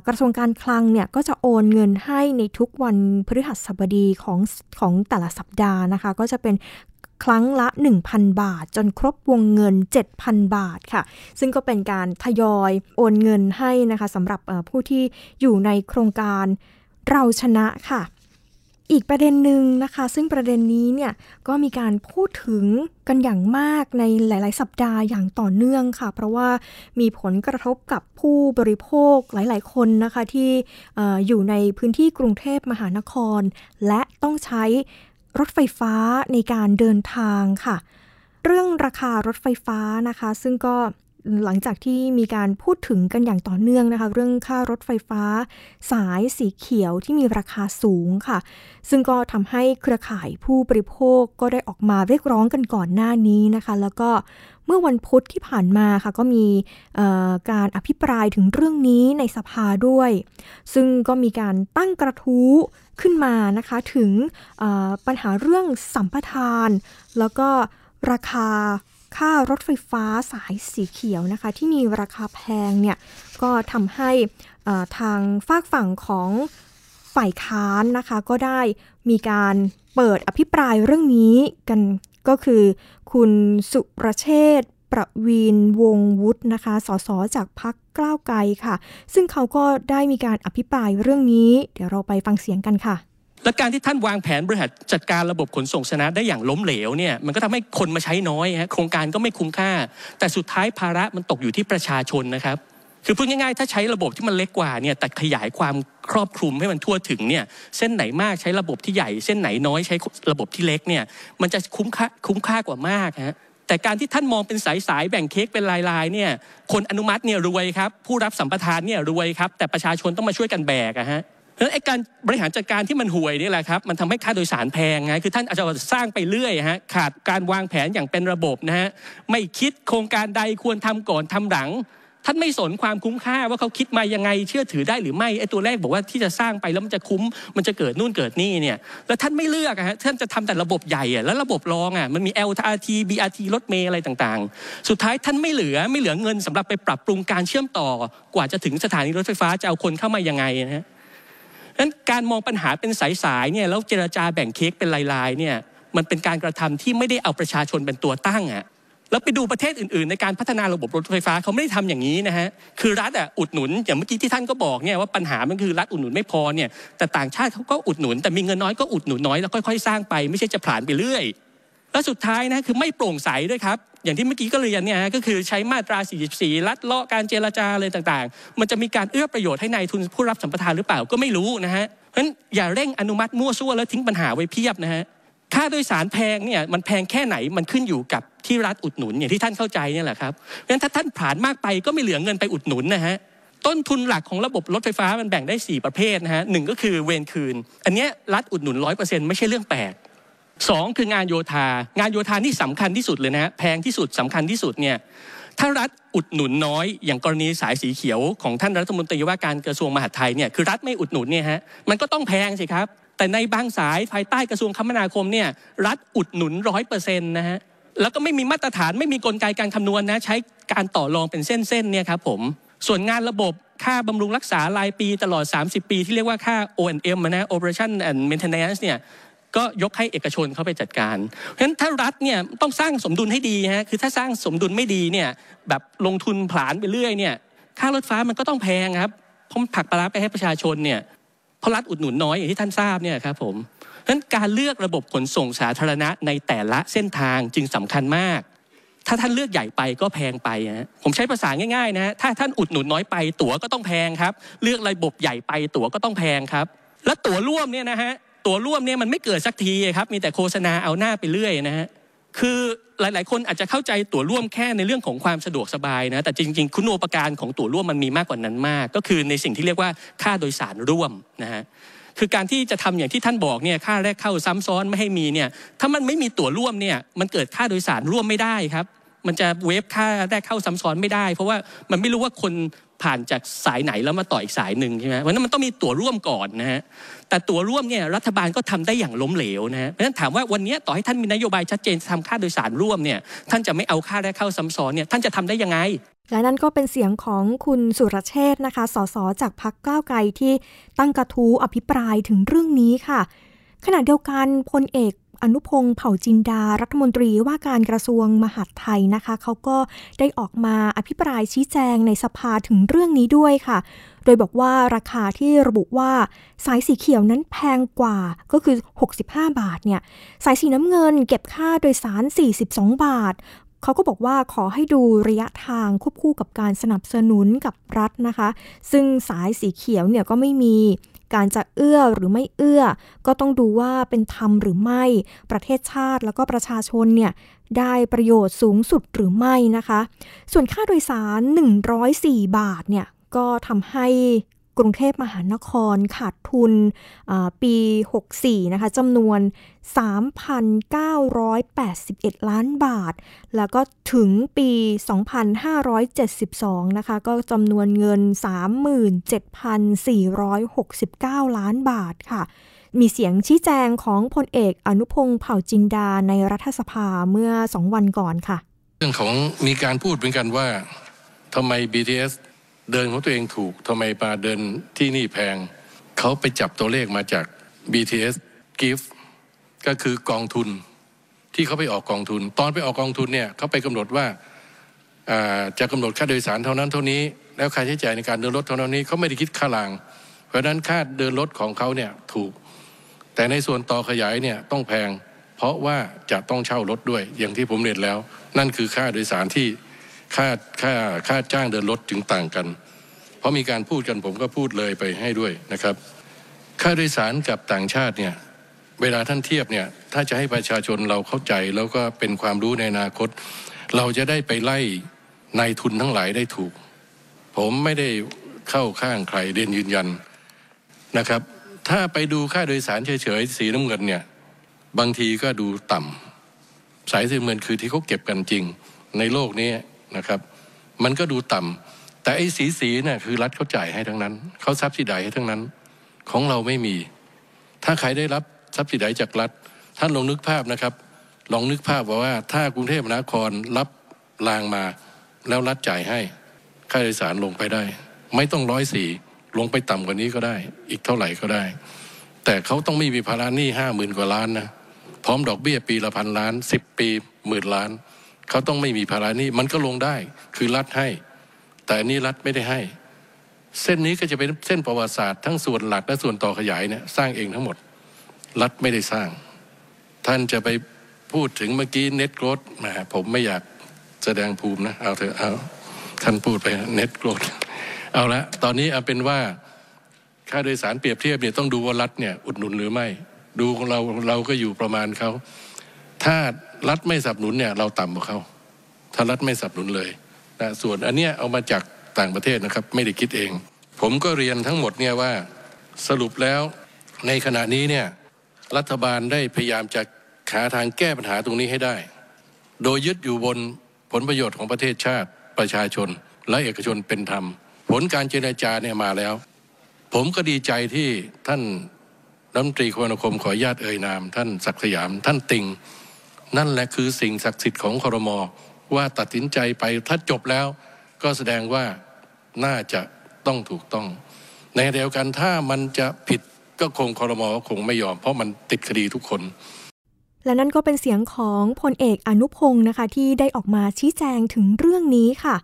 กระทรวงการคลังเนี่ยก็จะโอนเงินให้ในทุกวันพฤหัสบดีของของแต่ละสัปดาห์นะคะ ก็จะเป็น ครั้งละ 1,000 บาท จนครบวงเงิน 7,000 บาทค่ะ ซึ่งก็เป็นการทยอยโอนเงินให้นะคะสำหรับผู้ที่อยู่ในโครงการเราชนะค่ะ อีกประเด็นหนึ่งนะคะ ซึ่งประเด็นนี้เนี่ยก็มีการพูดถึงกันอย่างมากในหลาย ๆ สัปดาห์อย่างต่อเนื่องค่ะ เพราะว่ามีผลกระทบกับผู้บริโภคหลาย ๆ คนนะคะที่ออยู่ในพื้นที่กรุงเทพมหานคร และต้องใช้ รถไฟฟ้าในการเดินทางค่ะ เรื่องราคารถไฟฟ้านะคะ ซึ่งก็หลังจากที่มีการพูดถึงกันอย่างต่อเนื่องนะคะ เรื่องค่ารถไฟฟ้า สายสีเขียวที่มีราคาสูงค่ะ ซึ่งก็ทำให้เครือข่ายผู้บริโภคก็ได้ออกมาเรียกร้องกันก่อนหน้านี้นะคะ แล้วก็ เมื่อวันพุธที่ผ่านมาค่ะก็มีการอภิปรายถึงเรื่องนี้ในสภาด้วย ซึ่งก็มีการตั้งกระทู้ขึ้นมานะคะถึงปัญหาเรื่องสัมปทาน แล้วก็ราคาค่ารถไฟฟ้าสายสีเขียวนะคะที่มีราคาแพงเนี่ยก็ทำให้ทางฝากฝั่งของฝ่ายค้านนะคะก็ได้มีการเปิดอภิปรายเรื่องนี้กันก็คือ คุณสุประเชษประวีนวงวุฒินะคะ สสจากพักกล้าวไกลค่ะ ซึ่งเขาก็ได้มีการอภิปรายเรื่องนี้ เดี๋ยวเราไปฟังเสียงกันค่ะ และการที่ท่านวางแผนบริหารจัดการระบบขนส่งสนะได้อย่างล้มเหลวเนี่ยมันก็ทำให้คนมาใช้น้อยฮะโครงการก็ไม่คุ้มค่า แต่สุดท้ายภาระมันตกอยู่ที่ประชาชนนะครับ คือพูดง่ายๆ ถ้าใช้ระบบที่มันเล็กกว่าเนี่ยแต่ขยายความครอบคลุมให้มันทั่วถึงเนี่ยเส้นไหนมากใช้ระบบที่ใหญ่ เส้นไหนน้อยใช้ระบบที่เล็กเนี่ยมันจะคุ้มค่าคุ้มค่ากว่ามากฮะแต่การที่ท่านมองเป็นสายสายแบ่งเค้กเป็นลายๆเนี่ยคนอนุมัติเนี่ยรวยครับผู้รับสัมปทานเนี่ยรวยครับแต่ประชาชนต้องมาช่วยกันแบกอะฮะเพราะไอ้การบริหารจัดการที่มันห่วยนี่แหละครับมันทำให้ค่าโดยสารแพงไงคือท่านอาจจะสร้างไปเรื่อยฮะขาดการวางแผนอย่างเป็นระบบนะฮะไม่คิดโครงการใดควรทำก่อนทำหลัง ท่านไม่สนความคุ้มค่าว่าเขาคิดมายังไงเชื่อถือได้หรือไม่ไอ้ตัวแรกบอกว่าที่จะสร้างไปแล้วมันจะคุ้มมันจะเกิดนู่นเกิดนี่เนี่ยแล้วท่านไม่เลือกฮะท่านจะทำแต่ระบบใหญ่อะแล้วระบบรองอะมันมี LRT BRT รถเมล์อะไรต่างๆ สุดท้ายท่านไม่เหลือไม่เหลือเงินสำหรับไปปรับปรุงการเชื่อมต่อกว่าจะถึงสถานีรถไฟฟ้าจะเอาคนเข้ามายังไงนะฮะนั้นการมองปัญหาเป็นสายๆเนี่ยแล้วเจรจาแบ่งเค้กเป็นลายๆเนี่ยมันเป็นการกระทำที่ไม่ได้เอาประชาชนเป็นตัวตั้งอะ่ะ แล้วไปดูประเทศอื่น ๆ ในการพัฒนาระบบรถไฟฟ้าเขาไม่ได้ทำอย่างนี้นะฮะคือรัฐอะอุดหนุนอย่างเมื่อกี้ที่ท่านก็บอกเนี่ยว่าปัญหามันคือรัฐอุดหนุนไม่พอเนี่ยแต่ต่างชาติเขาก็อุดหนุน แต่มีเงินน้อยก็อุดหนุนน้อยแล้วค่อย ๆ สร้างไปไม่ใช่จะผ่านไปเรื่อย แล้วสุดท้ายนะคือไม่โปร่งใสด้วยครับอย่างที่เมื่อกี้ก็เรียนเนี่ยก็คือใช้มาตรา 44 ลัดเลาะการเจรจาเลยต่างๆ มันจะมีการเอื้อประโยชน์ให้ในายทุนผู้รับสัมปทานหรือเปล่าก็ไม่รู้นะฮะเพราะฉะนั้นอย่าเร่งอนุมัติมั่วซั่วแล้วทิ้งปัญหาไว้เพียบนะฮะค่าโดยสารแพงเนี่ยมันแพงแค่ไหนมันขึ้นอยู่กับ ที่รัฐอุดหนุนอย่างที่ท่านเข้าใจเนี่ยแหละครับเพราะฉะนั้นถ้าท่านผ่านมากไปก็ไม่เหลือเงินไปอุดหนุนนะฮะต้นทุนหลักของระบบรถไฟฟ้ามันแบ่งได้ 4 ประเภทนะฮะหนึ่งก็คือเวรคืน อันนี้รัฐอุดหนุนร้อยเปอร์เซ็นต์ไม่ใช่เรื่องแปลกสองคืองานโยธา งานโยธานี่สำคัญที่สุดเลยนะฮะแพงที่สุดสำคัญที่สุดเนี่ยถ้ารัฐอุดหนุนน้อย อย่างกรณีสายสีเขียวของท่านรัฐมนตรีว่าการกระทรวงมหาดไทยเนี่ยคือรัฐไม่อุดหนุนเนี่ยฮะมันก็ต้องแพงสิครับ แต่ในบางสายภายใต้กระทรวงคมนาคมเนี่ยรัฐอุดหนุนร้อยเปอร์เซ็นต์นะฮะ แล้วก็ไม่มีมาตรฐานไม่มีกลไกการคำนวณนะใช้การต่อรองเป็นเส้นๆเนี่ยครับผมส่วนงานระบบค่าบำรุงรักษารายปีตลอด 30 ปีที่เรียกว่าค่า O&M นะ Operation and Maintenance เนี่ยก็ยกให้เอกชนเข้าไปจัดการ เพราะฉะนั้นถ้ารัฐเนี่ยต้องสร้างสมดุลให้ดีฮะคือถ้าสร้างสมดุลไม่ดีเนี่ยแบบลงทุนผลานไปเรื่อยเนี่ยค่ารถฟ้ามันก็ต้องแพงครับเพราะมันผลักปลาไปให้ประชาชนเนี่ยเพราะรัฐอุดหนุนน้อยอย่างที่ท่านทราบเนี่ยครับผม นั้นการเลือกระบบขนส่งสาธารณะในแต่ละเส้นทางจึงสำคัญมาก ถ้าท่านเลือกใหญ่ไปก็แพงไปฮะผมใช้ภาษาง่ายๆนะฮะถ้าท่านอุดหนุนน้อยไปตั๋วก็ต้องแพงครับ เลือกระบบใหญ่ไปตั๋วก็ต้องแพงครับ แล้วตั๋วร่วมเนี่ยนะฮะตั๋วร่วมเนี่ยมันไม่เกิดสักทีครับมีแต่โฆษณาเอาหน้าไปเรื่อยนะฮะคือหลาย ๆ คนอาจจะเข้าใจตั๋วร่วมแค่ในเรื่องของความสะดวกสบายนะ แต่จริง ๆ คุณูปการของตั๋วร่วมมันมีมากกว่านั้นมาก ก็คือในสิ่งที่เรียกว่าค่าโดยสารร่วมนะฮะ คือการที่จะทำอย่างที่ท่านบอกเนี่ยค่าแรกเข้าซ้ำซ้อนไม่ให้มีเนี่ยถ้ามันไม่มีตั๋วร่วมเนี่ยมันเกิดค่าโดยสารร่วมไม่ได้ครับ มันจะเวฟค่าแรกเข้าซ้ำซ้อนไม่ได้ เพราะว่ามันไม่รู้ว่าคน ผ่านจากสายไหนแล้วมาต่ออีกสายหนึ่งใช่ไหมเพราะนั้นมันต้องมีตั๋วร่วมก่อนนะฮะแต่ตั๋วร่วมเนี่ยรัฐบาลก็ทำได้อย่างล้มเหลวนะฮะเพราะฉะนั้นถามว่าวันนี้ต่อให้ท่านมีนโยบายชัดเจนทำค่าโดยสารร่วมเนี่ยท่านจะไม่เอาค่าแรกเข้าซ้ำซ้อนเนี่ยท่านจะทำได้ยังไงและนั่นก็เป็นเสียงของคุณสุรเชษฐ์นะคะ สสจากพักก้าวไกลที่ตั้งกระทู้อภิปรายถึงเรื่องนี้ค่ะ ขณะเดียวกันพลเอก อนุพงศ์เผ่าจินดา รัฐมนตรีว่าการกระทรวงมหาดไทยนะคะ เขาก็ได้ออกมาอภิปรายชี้แจงในสภาถึงเรื่องนี้ด้วยค่ะ โดยบอกว่าราคาที่ระบุว่าสายสีเขียวนั้นแพงกว่าก็คือ 65 บาทเนี่ย สายสีน้ำเงินเก็บค่าโดยสาร 42 บาทเขาก็บอกว่าขอให้ดูระยะทางควบคู่กับการสนับสนุนกับรัฐนะคะ ซึ่งสายสีเขียวเนี่ยก็ไม่มี การจะเอื้อหรือไม่เอื้อ ก็ต้องดูว่าเป็นธรรมหรือไม่ ประเทศชาติแล้วก็ประชาชนเนี่ยได้ประโยชน์สูงสุดหรือไม่นะคะ ส่วนค่าโดยสาร 104 บาทเนี่ยก็ทำให้ กรุงเทพมหานครขาดทุนปี 64 นะคะจำนวน 3,981 ล้านบาท แล้วก็ถึงปี 2572 นะคะ ก็จำนวนเงิน 37,469 ล้านบาทค่ะมีเสียงชี้แจงของพลเอกอนุพงศ์เผ่าจินดาในรัฐสภาเมื่อ2วันก่อนค่ะ เรื่องของมีการพูดเหมือนกันว่าทำไม BTS เดินของตัวเองถูกทำไมมาเดินที่นี่แพง เขาไปจับตัวเลขมาจาก BTS Gift ก็คือกองทุนที่เขาไปออกกองทุน ตอนไปออกกองทุนเนี่ยเขาไปกำหนดว่าจะกำหนดค่าโดยสารเท่านั้นเท่านี้ แล้วค่าใช้จ่ายในการเดินรถเท่านั้นนี้เขาไม่ได้คิดค่าราง เพราะฉะนั้นค่าเดินรถของเขาเนี่ยถูก แต่ในส่วนต่อขยายเนี่ยต้องแพง เพราะว่าจะต้องเช่ารถด้วยอย่างที่ผมเรียนแล้ว นั่นคือค่าโดยสารที่ ค่าค่าค่าจ้างเดินรถจึงต่างกัน เพราะมีการพูดกันผมก็พูดเลยไปให้ด้วยนะครับ ค่าโดยสารกับต่างชาติเนี่ยเวลาท่านเทียบเนี่ยถ้าจะให้ประชาชนเราเข้าใจแล้วก็เป็นความรู้ในอนาคต เราจะได้ไปไล่นายทุนทั้งหลายได้ถูก ผมไม่ได้เข้าข้างใครเรียนยืนยันนะครับ ถ้าไปดูค่าโดยสารเฉยๆสีน้ำเงินเนี่ยบางทีก็ดูต่ำสายสีน้ำเงินคือที่เขาเก็บกันจริง ในโลกนี้ นะครับ มันก็ดูต่ำแต่ไอ้สีสีเนี่ยคือรัฐเขาจ่ายให้ทั้งนั้นเขาซับซิไดให้ทั้งนั้น ของเราไม่มี ถ้าใครได้รับซับซิไดจากรัฐ ท่านลองนึกภาพนะครับ ลองนึกภาพว่าถ้ากรุงเทพมหานครรับรางมา แล้วรัฐจ่ายให้ ค่าโดยสารลงไปได้ ไม่ต้องร้อยสี่ลงไปต่ำกว่านี้ก็ได้ อีกเท่าไหร่ก็ได้ แต่เขาต้องไม่มีภาระหนี้ห้าหมื่นกว่าล้านนะพร้อมดอกเบี้ยปีละพันล้านสิบปีหมื่นล้าน เขาต้องไม่มีภาระนี้มันก็ลงได้ คือรัฐให้ แต่นี้รัฐไม่ได้ให้ เส้นนี้ก็จะเป็นเส้นประวัติศาสตร์ทั้งส่วนหลักและส่วนต่อขยายเนี่ยสร้างเองทั้งหมด รัฐไม่ได้สร้าง ท่านจะไปพูดถึงเมื่อกี้เน็ตโกรดมาผมไม่อยากแสดงภูมินะเอาเถอะเอาท่านพูดไปเน็ตโกรดเอาละตอนนี้เอาเป็นว่าค่าโดยสารเปรียบเทียบเนี่ยต้องดูว่ารัฐเนี่ยอุดหนุนหรือไม่ ดูของเราเราก็อยู่ประมาณเขา ถ้ารัฐไม่สนับสนุนเนี่ยเราต่ำกว่าเขาถ้ารัฐไม่สนับสนุนเลยนะส่วนอันเนี้ยเอามาจากต่างประเทศนะครับ ไม่ได้คิดเอง ผมก็เรียนทั้งหมดเนี่ยว่าสรุปแล้วในขณะนี้เนี่ยรัฐบาลได้พยายามจะหาทางแก้ปัญหาตรงนี้ให้ได้ โดยยึดอยู่บนผลประโยชน์ของประเทศชาติประชาชน และเอกชนเป็นธรรม ผลการเจรจาเนี่ยมาแล้ว ผมก็ดีใจที่ท่านรัฐมนตรีคมนาคมขออนุญาตเอ่ยนาม ท่านศักดิ์สยาม ท่านติง นั่นแหละคือสิ่งศักดิ์สิทธิ์ของคอรมอว่าตัดสินใจไปถ้าจบแล้ว ก็แสดงว่าน่าจะต้องถูกต้อง ในเดียวกันถ้ามันจะผิดก็คงคอรมอคงไม่ยอม เพราะมันติดคดีทุกคนและนั่นก็เป็นเสียงของพลเอกอนุพงศ์นะคะ ที่ได้ออกมาชี้แจงถึงเรื่องนี้ค่ะ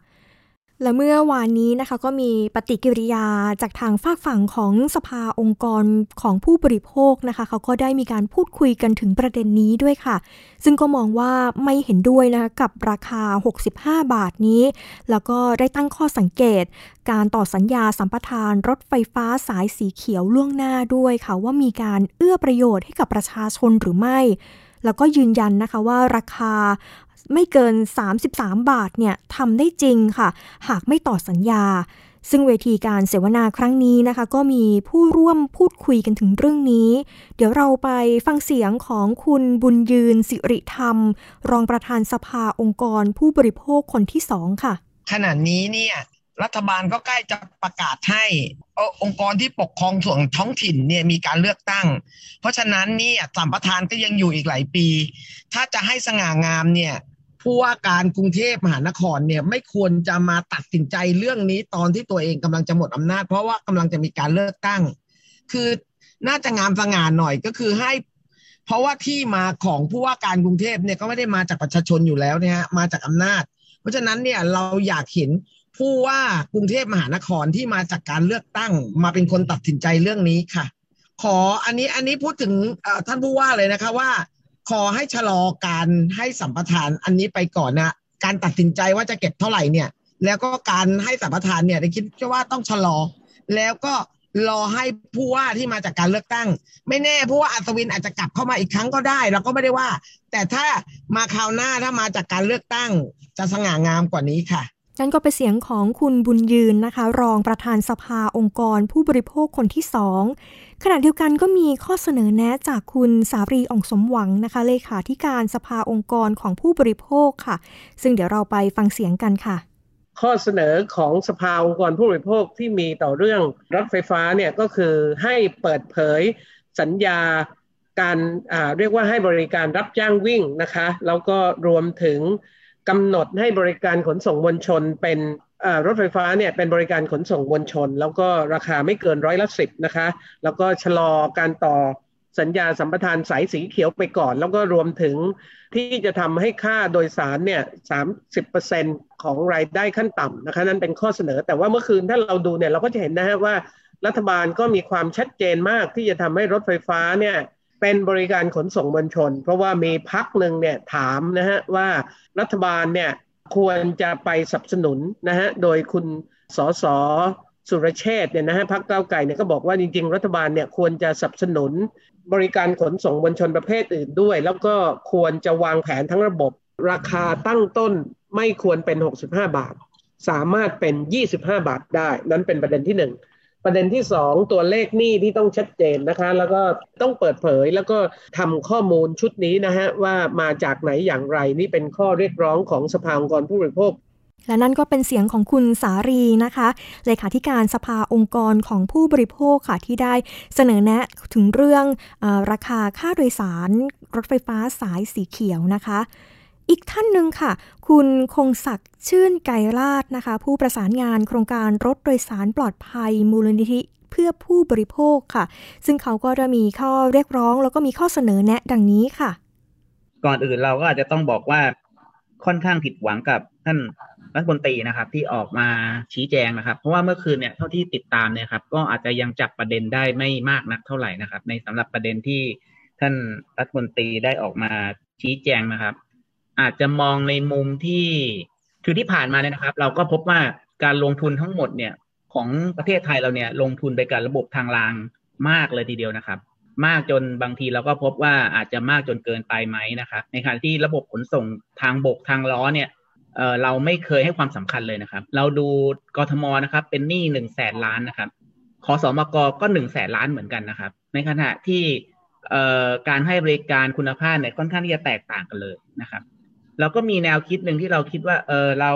และเมื่อวานนี้นะคะก็มีปฏิกิริยาจากทางฝากฝั่งของสภาองค์กรของผู้บริโภคนะคะเขาก็ได้มีการพูดคุยกันถึงประเด็นนี้ด้วยค่ะ ซึ่งก็มองว่าไม่เห็นด้วยนะคะกับราคา 65 บาทนี้ แล้วก็ได้ตั้งข้อสังเกต การต่อสัญญาสัมปทานรถไฟฟ้าสายสีเขียวล่วงหน้าด้วยค่ะว่ามีการเอื้อประโยชน์ให้กับประชาชนหรือไม่แล้วก็ยืนยันนะคะว่าราคา ไม่เกิน 33 บาทเนี่ยทำได้จริงค่ะ หากไม่ต่อสัญญา ซึ่งเวทีการเสวนาครั้งนี้นะคะ ก็มีผู้ร่วมพูดคุยกันถึงเรื่องนี้ เดี๋ยวเราไปฟังเสียงของคุณบุญยืนสิริธรรม รองประธานสภาองค์กรผู้บริโภคคนที่สองค่ะขณะนี้เนี่ยรัฐบาลก็ใกล้จะประกาศให้องค์กรที่ปกครองส่วนท้องถิ่นเนี่ยมีการเลือกตั้ง เพราะฉะนั้นเนี่ยสัมปทานก็ยังอยู่อีกหลายปี ถ้าจะให้สง่างามเนี่ย ผู้ว่าการกรุงเทพมหานครเนี่ยไม่ควรจะมาตัดสินใจเรื่องนี้ตอนที่ตัวเองกำลังจะหมดอำนาจ เพราะว่ากำลังจะมีการเลือกตั้ง คือน่าจะงามสง่าหน่อยก็คือให้ เพราะว่าที่มาของผู้ว่าการกรุงเทพเนี่ยก็ไม่ได้มาจากประชาชนอยู่แล้วนี่ยฮะมาจากอำนาจ เพราะฉะนั้นเนี่ยเราอยากเห็นผู้ว่ากรุงเทพมหานครที่มาจากการเลือกตั้ง มาเป็นคนตัดสินใจเรื่องนี้ค่ะ ขออันนี้อันนี้พูดถึงท่านผู้ว่าเลยนะคะว่า ขอให้ชะลอการให้สัมปทานอันนี้ไปก่อนนะการตัดสินใจว่าจะเก็บเท่าไหร่เนี่ย แล้วก็การให้สัมปทานเนี่ยได้คิดว่าต้องชะลอ แล้วก็รอให้ผู้ว่าที่มาจากการเลือกตั้ง ไม่แน่ผู้ว่าอัศวินอาจจะกลับเข้ามาอีกครั้งก็ได้เราก็ไม่ได้ว่า แต่ถ้ามาคราวหน้าถ้ามาจากการเลือกตั้ง จะสง่างามกว่านี้ค่ะนั่นก็เป็นเสียงของคุณบุญยืนนะคะ รองประธานสภาองค์กรผู้บริโภคคนที่สอง ขณะเดียวกันก็มีข้อเสนอแนะจากคุณสารีอ่องสมหวังนะคะ เลขาธิการสภาองค์กรของผู้บริโภคค่ะ ซึ่งเดี๋ยวเราไปฟังเสียงกันค่ะ ข้อเสนอของสภาองค์กรผู้บริโภคที่มีต่อเรื่องรถไฟฟ้าเนี่ยก็คือให้เปิดเผยสัญญาการเรียกว่าให้บริการรับจ้างวิ่งนะคะ แล้วก็รวมถึงกำหนดให้บริการขนส่งมวลชนเป็น รถไฟฟ้าเนี่ยเป็นบริการขนส่งมวลชน แล้วก็ราคาไม่เกินร้อยละสิบนะคะ แล้วก็ชะลอการต่อสัญญาสัมปทานสายสีเขียวไปก่อน แล้วก็รวมถึงที่จะทำให้ค่าโดยสารเนี่ยสามสิบเปอร์เซ็นของรายได้ขั้นต่ำนะคะ นั่นเป็นข้อเสนอ แต่ว่าเมื่อคืนถ้าเราดูเนี่ยเราก็จะเห็นนะฮะว่ารัฐบาลก็มีความชัดเจนมากที่จะทำให้รถไฟฟ้าเนี่ยเป็นบริการขนส่งมวลชน เพราะว่ามีพักหนึ่งเนี่ยถามนะฮะว่ารัฐบาลเนี่ย ควรจะไปสนับสนุนนะฮะโดยคุณสสสุรเชษเนี่ยนะฮะพักเก้าไก่เนี่ยก็บอกว่าจริง ๆ รัฐบาลเนี่ยควรจะสนับสนุนบริการขนส่งมวลชนประเภทอื่นด้วย แล้วก็ควรจะวางแผนทั้งระบบ ราคาตั้งต้นไม่ควรเป็น 65 บาท สามารถเป็น 25 บาทได้ นั้นเป็นประเด็นที่หนึ่ง ประเด็นที่สองตัวเลขหนี้ที่ต้องชัดเจนนะคะ แล้วก็ต้องเปิดเผยแล้วก็ทำข้อมูลชุดนี้นะฮะว่ามาจากไหนอย่างไรนี่เป็นข้อเรียกร้องของสภาองค์กรผู้บริโภคและนั่นก็เป็นเสียงของคุณสารีนะคะเลขาธิการสภาองค์กรของผู้บริโภคค่ะที่ได้เสนอแนะถึงเรื่องอราคาค่าโดยสาร รถไฟฟ้าสายสีเขียวนะคะ อีกท่านหนึ่งค่ะ คุณคงศักดิ์ชื่นไกรลาดนะคะ ผู้ประสานงานโครงการรถโดยสารปลอดภัยมูลนิธิเพื่อผู้บริโภคค่ะ ซึ่งเขาก็จะมีข้อเรียกร้อง แล้วก็มีข้อเสนอแนะดังนี้ค่ะ ก่อนอื่นเราก็อาจจะต้องบอกว่าค่อนข้างผิดหวังกับท่านรัฐมนตรีนะครับ ที่ออกมาชี้แจงนะครับ เพราะว่าเมื่อคืนเนี่ยเท่าที่ติดตามเนี่ยครับก็อาจจะยังจับประเด็นได้ไม่มากนักเท่าไหร่นะครับ ในสำหรับประเด็นที่ท่านรัฐมนตรีได้ออกมาชี้แจงนะครับ อาจจะมองในมุมที่คือที่ผ่านมาเนี่ยนะครับ เราก็พบว่าการลงทุนทั้งหมดเนี่ยของประเทศไทยเราเนี่ยลงทุนไปกับระบบทางรางมากเลยทีเดียวนะครับ มากจนบางทีเราก็พบว่าอาจจะมากจนเกินไปไหมนะครับในขณะที่ระบบขนส่งทางบกทางล้อเนี่ยเเราไม่เคยให้ความสำคัญเลยนะครับ เราดูกทมนะครับ เป็นหนี้หนึ่งแสนล้านนะครับขอสอมกก็หนึ่งแสนล้านเหมือนกันนะครับ ในขณะที่การให้บริการคุณภาพเนี่ยค่อนข้างที่จะแตกต่างกันเลยนะครับ เราก็มีแนวคิดหนึ่งที่เราคิดว่า เออเรา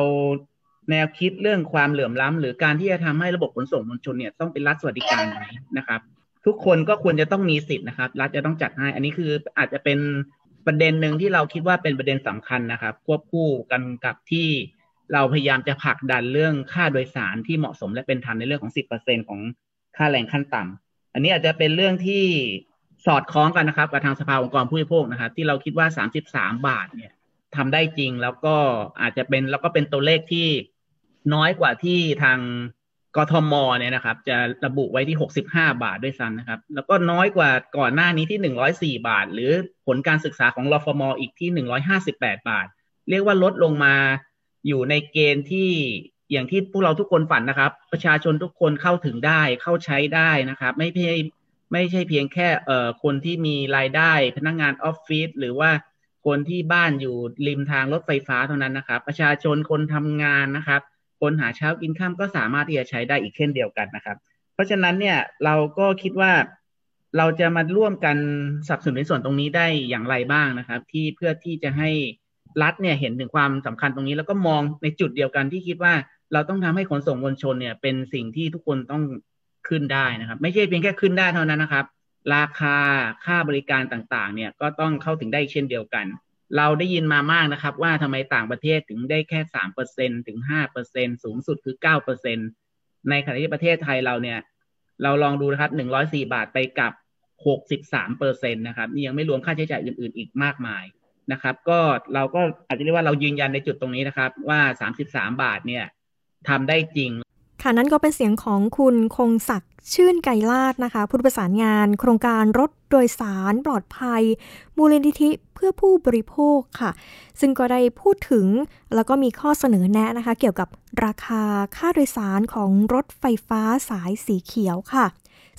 แนวคิดเรื่องความเหลื่อมล้ำหรือการที่จะทำให้ระบบขนส่งมวลชนเนี่ยต้องเป็นรัฐสวัสดิการไหมนะครับ ทุกคนก็ควรจะต้องมีสิทธิ์นะครับรัฐจะต้องจัดให้ อันนี้คืออาจจะเป็นประเด็นหนึ่งที่เราคิดว่าเป็นประเด็นสำคัญนะครับ ควบคู่กันกับที่เราพยายามจะผลักดันเรื่องค่าโดยสารที่เหมาะสมและเป็นธรรมในเรื่องของสิบเปอร์เซ็นของค่าแรงขั้นต่ำอันนี้อาจจะเป็นเรื่องที่สอดคล้องกันนะครับกับทางสภาองค์กรผู้บริโภคนะครับ ที่เราคิดว่า 33 บาทเนี่ย ทำได้จริง แล้วก็อาจจะเป็นแล้วก็เป็นตัวเลขที่น้อยกว่าที่ทางกทมเนี่ยนะครับ จะระบุไว้ที่65บาทด้วยซ้ำนะครับ แล้วก็น้อยกว่าก่อนหน้านี้ที่104บาท หรือผลการศึกษาของรฟมอีกที่158บาท เรียกว่าลดลงมาอยู่ในเกณฑ์ที่อย่างที่พวกเราทุกคนฝันนะครับ ประชาชนทุกคนเข้าถึงได้เข้าใช้ได้นะครับ ไม่เพียงไม่ใช่เพียงแค่เอ่อคนที่มีรายได้ พนักงงานออฟฟิศหรือว่า คนที่บ้านอยู่ริมทางรถไฟฟ้าเท่านั้นนะครับ ประชาชนคนทำงานนะครับ คนหาเช้ากินข้ามก็สามารถที่จะใช้ได้อีกเช่นเดียวกันนะครับ เพราะฉะนั้นเนี่ยเราก็คิดว่าเราจะมาร่วมกันสับสนุนในส่วนตรงนี้ได้อย่างไรบ้างนะครับ ที่เพื่อที่จะให้รัฐเนี่ยเห็นถึงความสำคัญตรงนี้ แล้วก็มองในจุดเดียวกันที่คิดว่าเราต้องทำให้ขนส่งมวลชนเนี่ยเป็นสิ่งที่ทุกคนต้องขึ้นได้นะครับ ไม่ใช่เพียงแค่ขึ้นได้เท่านั้นนะครับ ราคาค่าบริการต่างๆ เนี่ยก็ต้องเข้าถึงได้เช่นเดียวกัน เราได้ยินมามากนะครับ ว่าทำไมต่างประเทศถึงได้แค่สามเปอร์เซ็นถึงห้าเปอร์เซ็นสูงสุดคือเก้าเปอร์เซ็นในขณะที่ประเทศไทยเราเนี่ย เราลองดูนะครับหนึ่งร้อยสี่บาทไปกับหกสิบสามเปอร์เซ็นตนะครับนี่ยังไม่รวมค่าใช้จ่ายอื่นๆ อีกมากมายนะครับ ก็เราก็อาจจะเรียกว่าเรายืนยันในจุดตรงนี้นะครับ ว่าสามสิบสามบาทเนี่ยทำได้จริง ค่ะนั่นก็เป็นเสียงของคุณคงศักดิ์ชื่นไก่ลาดนะคะผู้ประสานงาน โครงการรถโดยสารปลอดภัย มูลนิธิเพื่อผู้บริโภคค่ะ ซึ่งก็ได้พูดถึงแล้วก็มีข้อเสนอแนะนะคะ เกี่ยวกับราคาค่าโดยสารของรถไฟฟ้าสายสีเขียวค่ะ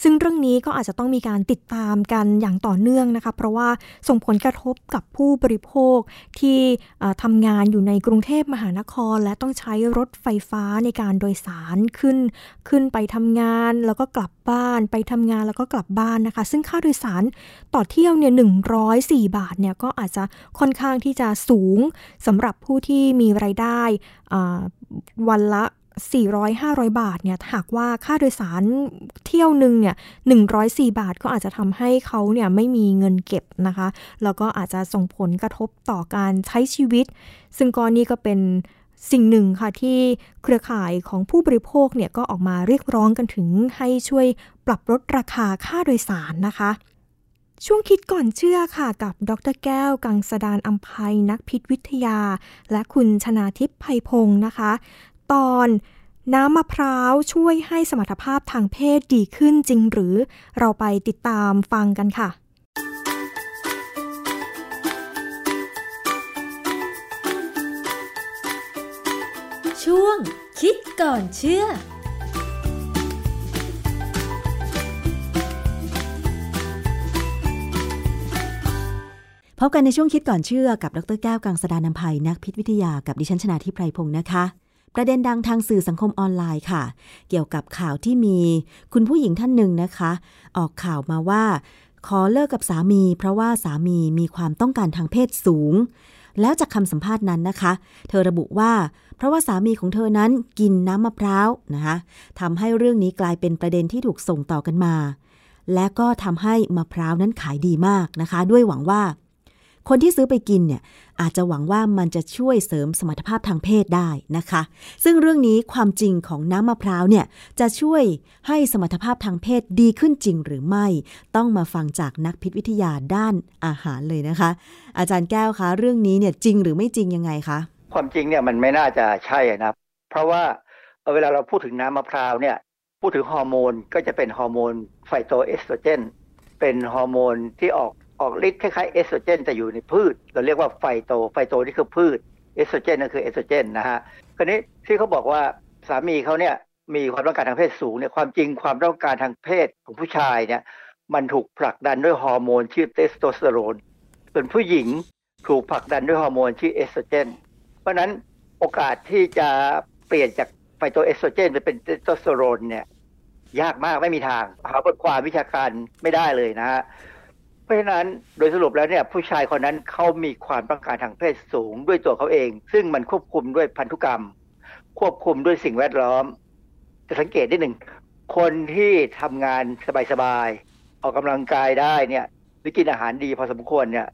ซึ่งเรื่องนี้ก็อาจจะต้องมีการติดตามกันอย่างต่อเนื่องนะคะ เพราะว่าส่งผลกระทบกับผู้บริโภคที่ทำงานอยู่ในกรุงเทพมหานคร และต้องใช้รถไฟฟ้าในการโดยสารขึ้น ขึ้นไปทำงานแล้วก็กลับบ้าน ไปทำงานแล้วก็กลับบ้านนะคะ ซึ่งค่าโดยสารต่อเที่ยวเนี่ย104 บาทเนี่ยก็อาจจะค่อนข้างที่จะสูงสำหรับผู้ที่มีไรายได้วันละ 400-500 บาทเนี่ยหากว่าค่าโดยสารเที่ยวหนึ่งเนี่ย104 บาทก็อาจจะทำให้เขาเนี่ยไม่มีเงินเก็บนะคะ แล้วก็อาจจะส่งผลกระทบต่อการใช้ชีวิต ซึ่งกรณีก็เป็นสิ่งหนึ่งค่ะที่เครือข่ายของผู้บริโภคเนี่ยก็ออกมาเรียกร้องกันถึงให้ช่วยปรับลดราคาค่าโดยสารนะคะ ช่วงคิดก่อนเชื่อค่ะกับดรแก้ว กังสดานอัมภัยนักพิษวิทยา และคุณชนาทิพย์ไพพงศ์นะคะ ตอนน้ำมะพร้าวช่วยให้สมรรถภาพทางเพศดีขึ้นจริงหรือ เราไปติดตามฟังกันค่ะ ช่วงคิดก่อนเชื่อพบกันในช่วงคิดก่อนเชื่อกับ ดรแก้วกังสดานนภัยนักพิษวิทยากับดิฉันชนาทิพไพรพงศ์นะคะ ประเด็นดังทางสื่อสังคมออนไลน์ค่ะ เกี่ยวกับข่าวที่มีคุณผู้หญิงท่านหนึ่งนะคะ ออกข่าวมาว่า ขอเลิกกับสามี เพราะว่าสามีมีความต้องการทางเพศสูง แล้วจากคำสัมภาษณ์นั้นนะคะ เธอระบุว่า เพราะว่าสามีของเธอนั้นกินน้ำมะพร้าวนะคะทำให้เรื่องนี้กลายเป็นประเด็นที่ถูกส่งต่อกันมา และก็ทำให้มะพร้าวนั้นขายดีมากนะคะ ด้วยหวังว่า คนที่ซื้อไปกินเนี่ยอาจจะหวังว่ามันจะช่วยเสริมสมรรถภาพทางเพศได้นะคะ ซึ่งเรื่องนี้ความจริงของน้ำมะพร้าวเนี่ยจะช่วยให้สมรรถภาพทางเพศดีขึ้นจริงหรือไม่ ต้องมาฟังจากนักพิษวิทยาด้านอาหารเลยนะคะ อาจารย์แก้วคะเรื่องนี้เนี่ยจริงหรือไม่จริงยังไงคะความจริงเนี่ยมันไม่น่าจะใช่นะเพราะว่าเวลาเราพูดถึงน้ำมะพร้าวเนี่ยพูดถึงฮอร์โมนก็จะเป็นฮอร์โมนไฟโตเอสโตรเจนเป็นฮอร์โมนที่ออก ออกฤทธิ์คล้ายๆเอสโตรเจนแต่อยู่ในพืช เราเรียกว่า phyto phyto นี่คือพืช เอสโตรเจนนั่นคือเอสโตรเจนนะฮะ คราวนี้ที่เขาบอกว่าสามีเขาเนี่ยมีความต้องการทางเพศสูงเนี่ยความจริงความต้องการทางเพศของผู้ชายเนี่ยมันถูกผลักดันด้วยฮอร์โมนชื่อเทสโทสเตอโรน ส่วนผู้หญิงถูกผลักดันด้วยฮอร์โมนชื่อเอสโตรเจน เพราะนั้นโอกาสที่จะเปลี่ยนจากไฟโตเอสโตรเจนไปเป็นเทสโทสเตอโรนเนี่ยยากมากไม่มีทางหาบทความวิชาการไม่ได้เลยนะฮะ เพราะฉะนั้นโดยสรุปแล้วเนี่ยผู้ชายคนนั้นเขามีความต้องการทางเพศสูงด้วยตัวเขาเอง ซึ่งมันควบคุมด้วยพันธุกรรม ควบคุมด้วยสิ่งแวดล้อม จะสังเกตได้หนึ่งคนที่ทำงานสบายๆออกกำลังกายได้เนี่ยหรือกินอาหารดีพอสมควรเนี่ย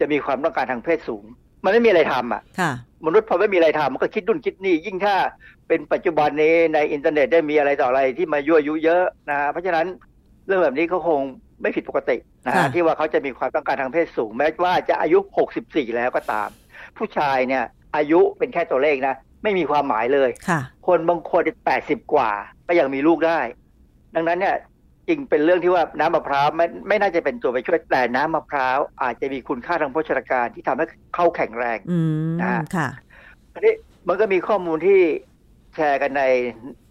จะมีความต้องการทางเพศสูง มันไม่มีอะไรทำอะมนุษย์พอไม่มีอะไรทำมันก็คิดดุนคิดนี่ยิ่งถ้าเป็นปัจจุบันนี้ในอินเทอร์เน็ตได้มีอะไรต่ออะไรที่มายั่วยุเยอะนะเพราะฉะนั้นเรื่องแบบนี้ก็คง ไม่ผิดปกตินะฮะค่ะที่ว่าเขาจะมีความต้องการทางเพศสูง แม้ว่าจะอายุ 64 แล้วก็ตาม ผู้ชายเนี่ยอายุเป็นแค่ตัวเลขนะ ไม่มีความหมายเลยค่ะคนบางคน80 กว่า ก็ยังมีลูกได้ ดังนั้นเนี่ยจริงเป็นเรื่องที่ว่าน้ำมะพร้าวไม่ไม่น่าจะเป็นตัวไปช่วยแต่น้ำมะพร้าวอาจจะมีคุณค่าทางโภชนาการที่ทำให้เขาแข็งแรงอืมนะฮะค่ะอันนี้มันก็มีข้อมูลที่แชร์กันใน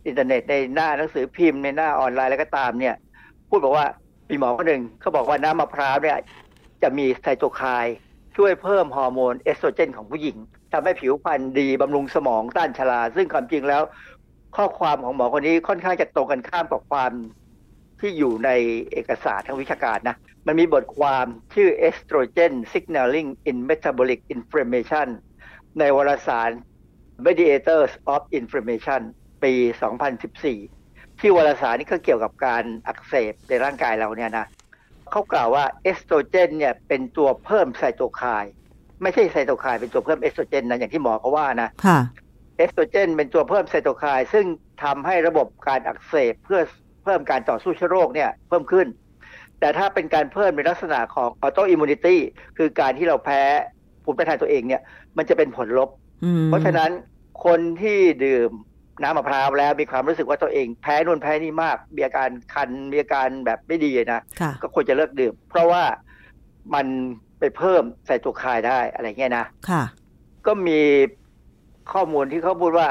อินเทอร์เน็ตในหน้าหนังสือพิมพ์ในหน้าออนไลน์แล้วก็ตามเนี่ย พูดบอกว่า มีหมอคนหนึ่งเขาบอกว่าน้ำมะพร้าวเนี่ยจะมีไซโตไคน์ช่วยเพิ่มฮอร์โมนเอสโตรเจนของผู้หญิงทำให้ผิวพรรณดีบำรุงสมองต้านชราซึ่งความจริงแล้ว ข้อความของหมอคนนี้ค่อนข้างจะตรงกันข้ามกับความที่อยู่ในเอกสารทางวิชาการนะ มันมีบทความชื่อ Estrogen Signaling in Metabolic Inflammation ในวารสาร Mediators of Inflammation ปี 2014 ที่วารสารนี้ก็เกี่ยวกับการอักเสบในร่างกายเราเนี่ยนะเขากล่าวว่าเอสโตรเจนเนี่ยเป็นตัวเพิ่มไซโตไคน์ไม่ใช่ไซโตไคน์เป็นตัวเพิ่มเอสโตรเจนนะอย่างที่หมอเขาว่านะค่ะเอสโตรเจนเป็นตัวเพิ่มไซโตไคน์ซึ่งทำให้ระบบการอักเสบเพื่อเพิ่มการต่อสู้เชื้อโรคเนี่ยเพิ่มขึ้น แต่ถ้าเป็นการเพิ่มในลักษณะของ autoimmunityคือการที่เราแพ้ภูมิต้านทานตัวเองเนี่ย มันจะเป็นผลลบอืมเพราะฉะนั้นคนที่ดื่ม น้ำมะพร้าวแล้วมีความรู้สึกว่าตัวเองแพ้นู่นแพ้นี่มาก มีอาการคันมีอาการแบบไม่ดีนะค่ะก็ควรจะเลิกดื่ม เพราะว่ามันไปเพิ่มไซโตไคน์ได้อะไรเงี้ยนะค่ะ ก็มีข้อมูลที่เขาพูดว่า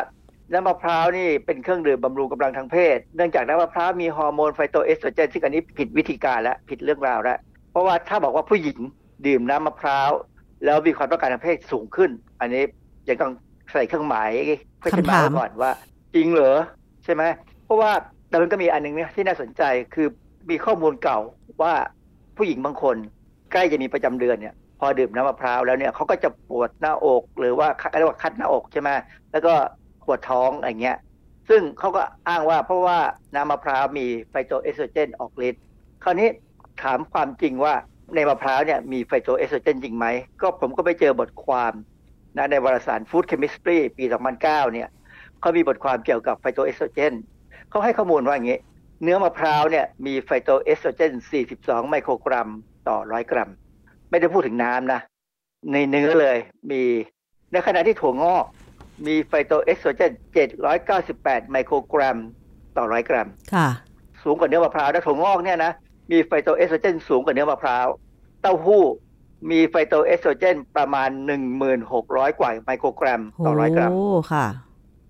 น้ำมะพร้าวนี่เป็นเครื่องดื่มบำรุงกำลังทางเพศ เนื่องจากน้ำมะพร้าวมีฮอร์โมนไฟโตเอสโตรเจนซึ่งอันนี้ผิดวิธีการแล้วผิดเรื่องราวแล้ว เพราะว่าถ้าบอกว่าผู้หญิงดื่มน้ำมะพร้าว แล้วมีความต้องการทางเพศสูงขึ้น อันนี้ยังต้องใส่เครื่องหมายเพื่อคำถามไว้ก่อนว่า จริงเหรอใช่ไหมเพราะว่าแต่มันก็มีอันหนึงเนี่ยที่น่าสนใจคือมีข้อมูลเก่าว่าผู้หญิงบางคน ใกล้จะมีประจำเดือนเนี่ย พอดื่มน้ำมะพร้าวแล้วเนี่ยเขาก็จะปวดหน้าอกหรือว่าเรียกว่าคัดหน้าอกใช่ไหมแล้วก็ปวดท้องอะไรเงี้ย ซึ่งเขาก็อ้างว่าเพราะว่าน้ำมะพร้าวมีไฟโตเอสโตรเจนออกฤทธิ์คราวนี้ถามความจริงว่าในมะพร้าวเนี่ยมีไฟโตเอสโตรเจนจริงไหมก็ผมก็ไปเจอบทความนะในวารสาร Food Chemistry ปี 2009 เนี่ย เขามีบทความเกี่ยวกับไฟโตเอสโตรเจนเขาให้ข้อมูลว่าอย่างนี้ เนื้อมะพร้าวเนี่ยมีไฟโตเอสโตรเจน 42 ไมโครกรัมต่อ100กรัม ไม่ได้พูดถึงน้ำนะ ในเนื้อเลยมี ในขณะที่ถั่วงอกมีไฟโตเอสโตรเจน 798 ไมโครกรัมต่อ100กรัม ค่ะ สูงกว่าเนื้อมะพร้าวและถั่วงอกเนี่ยนะ มีไฟโตเอสโตรเจน สูงกว่าเนื้อมะพร้าว เต้าหู้มีไฟโตเอสโตรเจน ประมาณ 1,600 กว่าไมโครกรัมต่อ100กรัม โอ้ ค่ะ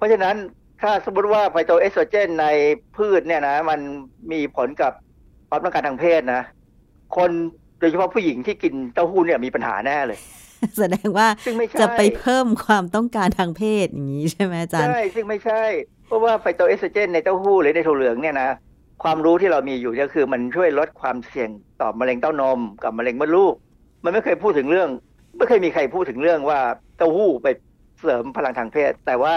เพราะฉะนั้นถ้าสมมติว่าไฟโตเอสโตรเจนในพืชเนี่ยนะมันมีผลกับความต้องการทางเพศนะ คนโดยเฉพาะผู้หญิงที่กินเต้าหู้เนี่ยมีปัญหาแน่เลย แสดงว่าซึ่งไม่ใช่จะไปเพิ่มความต้องการทางเพศอย่างนี้ใช่ไหมอาจารย์ใช่ซึ่งไม่ใช่ เพราะว่าไฟโตเอสโตรเจนในเต้าหู้หรือในถั่วเหลืองเนี่ยนะความรู้ที่เรามีอยู่เนี่ยคือมันช่วยลดความเสี่ยงต่อมะเร็งเต้านมกับมะเร็งมดลูก มันไม่เคยพูดถึงเรื่อง ไม่เคยมีใครพูดถึงเรื่องว่าเต้าหู้ไปเสริมพลังทางเพศ แต่ว่า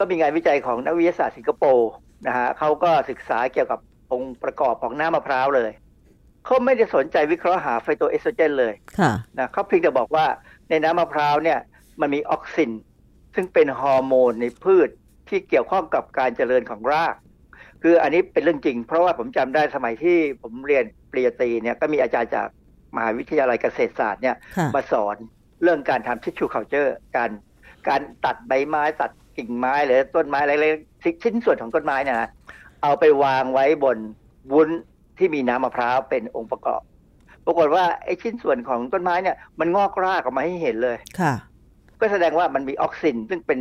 ก็มีงานวิจัยของนักวิทยาศาสตร์สิงคโปร์นะฮะเขาก็ศึกษาเกี่ยวกับองค์ประกอบของน้ำมะพร้าวเลยเขาไม่ได้สนใจวิเคราะห์หาไฟโตเอสโตรเจนเลยค่ะนะเขาเพียงแต่บอกว่าในน้ำมะพร้าวเนี่ยมันมีออกซิน ซึ่งเป็นฮอร์โมนในพืชที่เกี่ยวข้องกับการเจริญของราก คืออันนี้เป็นเรื่องจริง เพราะว่าผมจำได้สมัยที่ผมเรียนปริญญาตรีเนี่ยก็มีอาจารย์จากมหาวิทยาลัยเกษตรศาสตร์เนี่ยค่ะมาสอนเรื่องการทำ tissue culture การการตัดใบไม้ตัด กิ่งไม้หรือต้นไม้อะไรๆชิ้นส่วนของต้นไม้เนี่ยนะเอาไปวางไว้บนวุ้นที่มีน้ำมะพร้าวเป็นองค์ประกอบ ปรากฏว่าไอ้ชิ้นส่วนของต้นไม้เนี่ย มันงอกรากออกมาให้เห็นเลยค่ะ ก็แสดงว่ามันมีออกซิน ซึ่งเป็น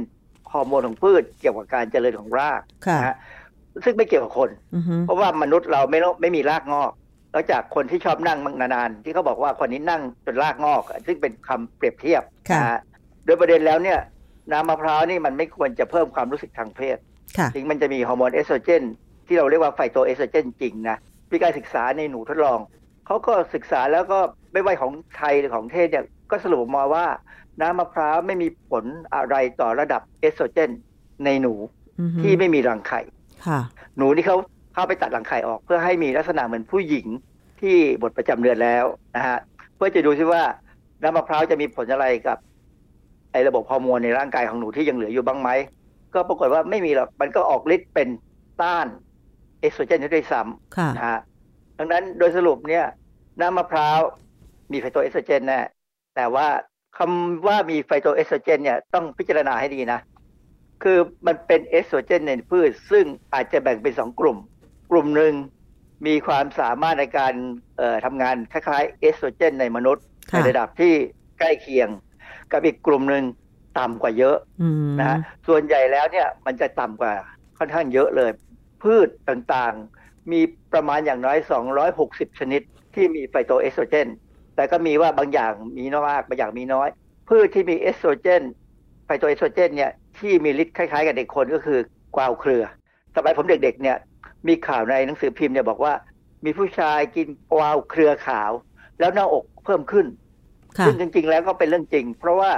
ฮอร์โมนของพืชเกี่ยวกับการเจริญของรากค่ะนะฮะซึ่งไม่เกี่ยวกับคนอือฮึเพราะว่ามนุษย์เราไม่ต้องไม่มีรากงอกนอกจากคนที่ชอบนั่งนานๆที่เขาบอกว่าคนนี้นั่งจนรากงอก ซึ่งเป็นคำเปรียบเทียบค่ะนะฮะโดยประเด็นแล้วเนี่ย น้ำมะพร้าวนี่มันไม่ควรจะเพิ่มความรู้สึกทางเพศค่ะถึงมันจะมีฮอร์โมนเอสโตรเจน ที่เราเรียกว่าไฟโตเอสโตรเจนจริงนะมีการศึกษาในหนูทดลองเขาก็ศึกษาแล้วก็ไม่ว่าของไทยหรือของเทศเนี่ยก็สรุปออกมาว่า น้ำมะพร้าวไม่มีผลอะไรต่อระดับเอสโตรเจน ในหนูอือฮึที่ไม่มีรังไข่ค่ะหนูนี่เขาเข้าไปตัดรังไข่ออก เพื่อให้มีลักษณะเหมือนผู้หญิงที่หมดประจำเดือนแล้วนะฮะเพื่อจะดูซิว่าน้ำมะพร้าวจะมีผลอะไรกับ ไอ้ระบบฮอร์โมนในร่างกายของหนูที่ยังเหลืออยู่บ้างไหม ก็ปรากฏว่าไม่มีหรอก มันก็ออกฤทธิ์เป็นต้านเอสโตรเจนด้วยซ้ำค่ะนะฮะดังนั้นโดยสรุปเนี่ย น้ำมะพร้าวมีไฟโตเอสโตรเจนแน่แต่ว่าคำว่ามีไฟโตเอสโตรเจนเนี่ยต้องพิจารณาให้ดีนะ คือมันเป็นเอสโตรเจนในพืช ซึ่งอาจจะแบ่งเป็นสองกลุ่ม กลุ่มหนึ่งมีความสามารถในการทำงานคล้ายๆเอสโตรเจนในมนุษย์ ในระดับที่ใกล้เคียง กับอีกกลุ่มหนึ่งต่ำกว่าเยอะนะส่วนใหญ่แล้วเนี่ยมันจะต่ำกว่าค่อนข้างเยอะเลย พืชต่างๆ มีประมาณอย่างน้อย 260 ชนิดที่มีไฟโตเอสโตรเจน แต่ก็มีว่าบางอย่างมีน้อยมากบางอย่างมีน้อย พืชที่มีเอสโตรเจนไฟโตเอสโตรเจนเนี่ยที่มีฤทธิ์คล้ายๆ กับเด็กคนก็คือกวาวเครือ สมัยผมเด็กๆเนี่ยมีข่าวในหนังสือพิมพ์เนี่ยบอกว่า มีผู้ชายกินกวาวเครือขาว แล้วหน้าอกเพิ่มขึ้น ซึ่งจริง ๆ แล้วก็เป็นเรื่องจริง เพราะว่า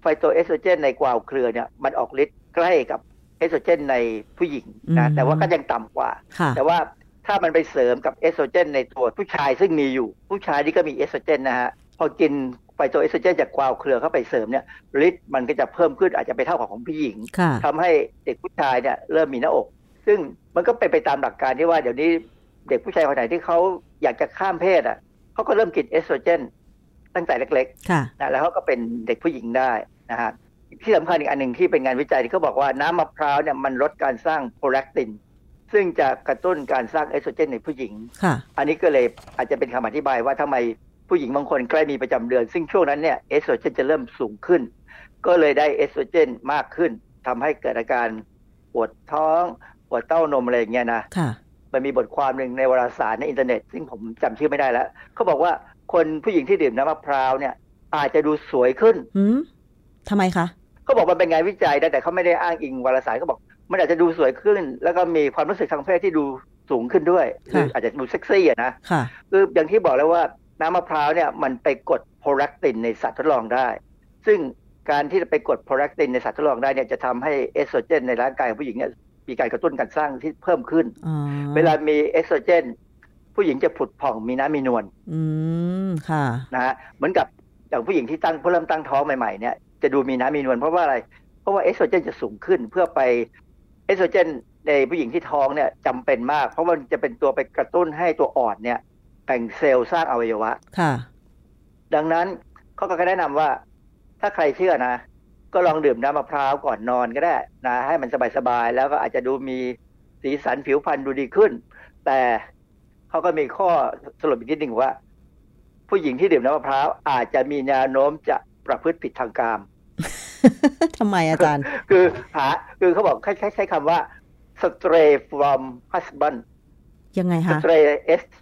ไฟโตเอสโตรเจนในกวาวเครือเนี่ยมันออกฤทธิ์ใกล้กับเอสโตรเจนในผู้หญิงนะแต่ว่าก็ยังต่ำกว่า แต่ว่าถ้ามันไปเสริมกับเอสโตรเจน ในตัวผู้ชายซึ่งมีอยู่ ผู้ชายที่ก็มีเอสโตรเจนนะฮะพอกินไฟโตเอสโตรเจนจากกวาวเครือเข้าไปเสริมเนี่ยฤทธิ์มันก็จะเพิ่มขึ้นอาจจะไปเท่ากับของผู้หญิงทำให้เด็กผู้ชายเนี่ยเริ่มมีหน้าอก ซึ่งมันก็เป็นไปตามหลักการที่ว่าเดี๋ยวนี้เด็กผู้ชายคนไหนที่เขาอยากจะข้ามเพศอะเขาก็เริ่มกินเอสโตรเจน ตั้งแต่เล็กๆนะแล้วเขาก็เป็นเด็กผู้หญิงได้นะฮะที่สำคัญอีกอันหนึ่งที่เป็นงานวิจัยที่เขาบอกว่าน้ำมะพร้าวเนี่ยมันลดการสร้าง prolactin ซึ่งจะกระตุ้นการสร้างเอสโตรเจนในผู้หญิงอันนี้ก็เลยอาจจะเป็นคำอธิบายว่าทำไมผู้หญิงบางคนใกล้มีประจำเดือน ซึ่งช่วงนั้นเนี่ยเอสโตรเจนจะเริ่มสูงขึ้น ก็เลยได้เอสโตรเจนมากขึ้นทำให้เกิดอาการปวดท้องปวดเต้านมอะไรอย่างเงี้ยนะมันมีบทความหนึ่งในวารสารในอินเทอร์เน็ต ซึ่งผมจำชื่อไม่ได้แล้วเขาบอกว่า คนผู้หญิงที่ดื่มน้ำมะพร้าวเนี่ย อาจจะดูสวยขึ้นทำไมคะเขาบอกมันเป็นงานวิจัยแต่เขาไม่ได้อ้างอิงวารสารเขาบอก มันอาจจะดูสวยขึ้น แล้วก็มีความรู้สึกทางเพศที่ดูสูงขึ้นด้วยคืออาจจะดูเซ็กซี่อะนะคืออย่างที่บอกแล้วว่าน้ำมะพร้าวเนี่ยมันไปกดโพแลคตินในสัตว์ทดลองได้ ซึ่งการที่จะไปกดโพแลคตินในสัตว์ทดลองได้เนี่ยจะทำให้เอสโตรเจนในร่างกายของผู้หญิงเนี่ยมีการกระตุ้นการสร้างที่เพิ่มขึ้น เวลามีเอสโตรเจน ผู้หญิงจะผุดผ่องมีน้ำมีนวลอืมค่ะนะฮะเหมือนกับอย่างผู้หญิงที่ตั้งเพิ่เริ่มตั้งท้องใหม่ๆเนี่ยจะดูมีน้ำมีนวลเพราะว่าอะไร เพราะว่าเอสโตรเจนจะสูงขึ้นเพราะไอ้เอสโตรเจนในผู้หญิงที่ท้องเนี่ยจำเป็นมาก เพราะว่าจะเป็นตัวไปกระตุ้นให้ตัวอ่อนเนี่ยแบ่งเซลล์สร้างอวัยวะ ค่ะ ดังนั้นเขาก็แนะนำว่า ถ้าใครเชื่อนะ ก็ลองดื่มน้ำมะพร้าวก่อนนอนก็ได้นะให้มันสบายๆแล้วก็อาจจะดูมีสีสันผิวพรรณดูดีขึ้น แต่ เขาก็มีข้อสรุปอีกนิดหนึ่งว่า ผู้หญิงที่ดื่มน้ำมะพร้าวอาจจะมีแนวโน้มจะประพฤติผิดทางกามทำไมอาจารย์ คือหาคือเขาบอกใช้ใช้คำว่า stray from husband ยังไงคะ stray s t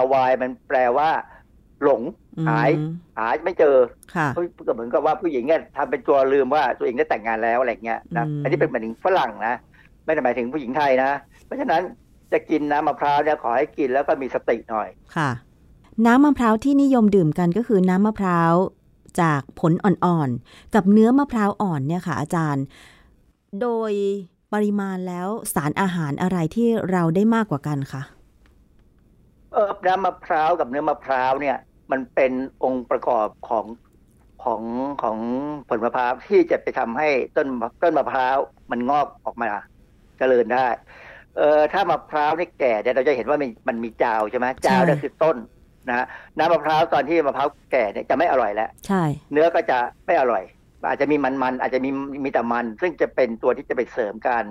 r y มันแปลว่า หลง หาย หาไม่เจอก็เหมือนกับว่าผู้หญิงเนี่ยทำเป็นตัวลืมว่าตัวเองได้แต่งงานแล้วอะไรเงี้ยนะอันนี้เป็นหมายถึงฝรั่งนะ ไม่ได้หมายถึงผู้หญิงไทยนะ เพราะฉะนั้น จะกินน้ำมะพร้าวเนี่ยขอให้กินแล้วก็มีสติหน่อยค่ะ น้ำมะพร้าวที่นิยมดื่มกันก็คือน้ำมะพร้าวจากผลอ่อนๆ กับเนื้อมะพร้าวอ่อนเนี่ยค่ะอาจารย์ โดยปริมาณแล้วสารอาหารอะไรที่เราได้มากกว่ากันคะเออน้ำมะพร้าวกับเนื้อมะพร้าวเนี่ย มันเป็นองค์ประกอบของของของผลมะพร้าวที่จะไปทำให้ต้นต้นมะพร้าวมันงอกออกมาเจริญได้ เออถ้ามะพร้าวนี่แก่เนี่ยเราจะเห็นว่ามันมันมีจาวใช่ไหมจาวนั่นคือต้นนะน้ำมะพร้าวตอนที่มะพร้าวแก่เนี่ยจะไม่อร่อยแล้วใช่เนื้อก็จะไม่อร่อย อาจจะมีมันมันอาจจะมีมีแต่มัน ซึ่งจะเป็นตัวที่จะไปเสริมการ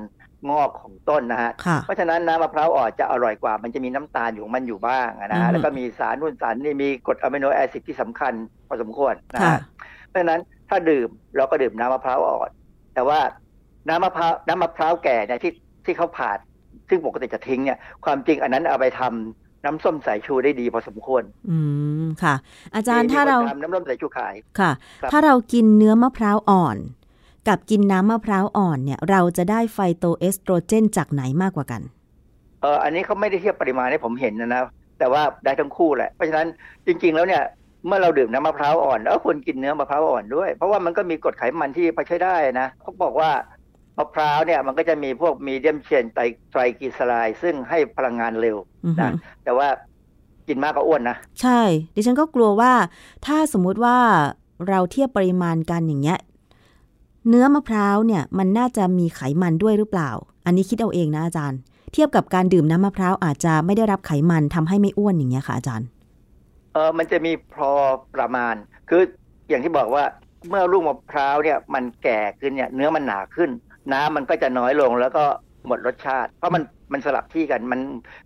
งอกของต้นนะฮะ เพราะฉะนั้นน้ำมะพร้าวอ่อนจะอร่อยกว่า มันจะมีน้ำตาลอยู่มันอยู่บ้างนะฮะแล้วก็มีสารนุ่นสารนี่มีกรดอะมิโนแอซิดที่สำคัญพอสมควรนะฮะเพราะฉะนั้นถ้าดื่มเราก็ดื่มน้ำมะพร้าวอ่อน แต่ว่าน้ำมะพร้าวน้ำมะพร้าวแก่เนี่ยที่ที่เขาผ่า ซึ่งปกติจะทิ้งเนี่ยความจริงอันนั้นเอาไปทำน้ำส้มสายชูได้ดีพอสมควร อืม ค่ะ อาจารย์ถ้าเราน้ำส้มสายชูขาย ค่ะ ถ้าเรากินเนื้อมะพร้าวอ่อน กับกินน้ำมะพร้าวอ่อนเนี่ย เราจะได้ไฟโตเอสโตรเจนจากไหนมากกว่ากัน เอออันนี้เขาไม่ได้เทียบปริมาณให้ผมเห็นนะนะ แต่ว่าได้ทั้งคู่แหละ เพราะฉะนั้นจริง ๆ แล้วเนี่ย เมื่อเราดื่มน้ำมะพร้าวอ่อน แล้วควรกินเนื้อมะพร้าวอ่อนด้วย เพราะว่ามันก็มีกรดไขมันที่พอใช้ได้นะเขาบอกว่ามะพร้าวเนี่ยมันก็จะมีพวกมีเดียมเชนไตไตรกลีเซอไรด์ซึ่งให้พลังงานเร็วนะแต่ว่ากินมากก็อ้วนนะ ใช่ ดิฉันก็กลัวว่า ถ้าสมมุติว่าเราเทียบปริมาณกันอย่างเงี้ยเนื้อมะพร้าวเนี่ยมันน่าจะมีไขมันด้วยหรือเปล่า อันนี้คิดเอาเองนะอาจารย์ เทียบกับการดื่มน้ำมะพร้าวอาจจะไม่ได้รับไขมันทำให้ไม่อ้วนอย่างเงี้ยค่ะอาจารย์ เออมันจะมีพอประมาณ คืออย่างที่บอกว่าเมื่อลูกมะพร้าวเนี่ยมันแก่ขึ้นเนี่ยเนื้อมันหนาขึ้น น้ำมันก็จะน้อยลงแล้วก็หมดรสชาติ เพราะมันมันสลับที่กันมัน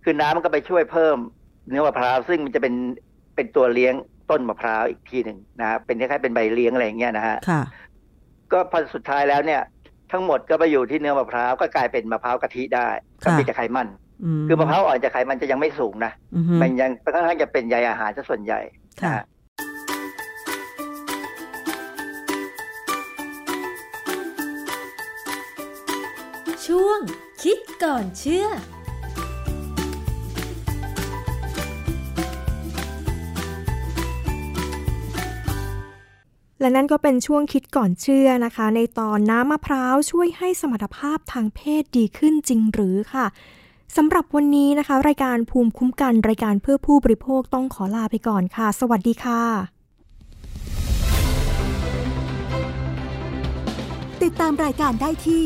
คือน้ำมันก็ไปช่วยเพิ่มเนื้อมะพร้าวซึ่งมันจะเป็นเป็นตัวเลี้ยงต้นมะพร้าวอีกทีหนึ่งนะฮะเป็นคล้ายๆเป็นใบเลี้ยงอะไรอย่างเงี้ยนะฮะค่ะก็พอสุดท้ายแล้วเนี่ย ทั้งหมดก็ไปอยู่ที่เนื้อมะพร้าวก็กลายเป็นมะพร้าวกะทิได้ก็มีแต่ไขมันคือมะพร้าวอ่อนจะไขมันจะยังไม่สูงนะอือฮึมันยังค่อนข้างจะเป็นใยอาหารซะส่วนใหญ่ คิดก่อนเชื่อและนั่นก็เป็นช่วงคิดก่อนเชื่อนะคะ ในตอนน้ำมะพร้าวช่วยให้สมรรถภาพทางเพศดีขึ้นจริงหรือค่ะสำหรับวันนี้นะคะ รายการภูมิคุ้มกันรายการเพื่อผู้บริโภคต้องขอลาไปก่อนค่ะ สวัสดีค่ะ ติดตามรายการได้ที่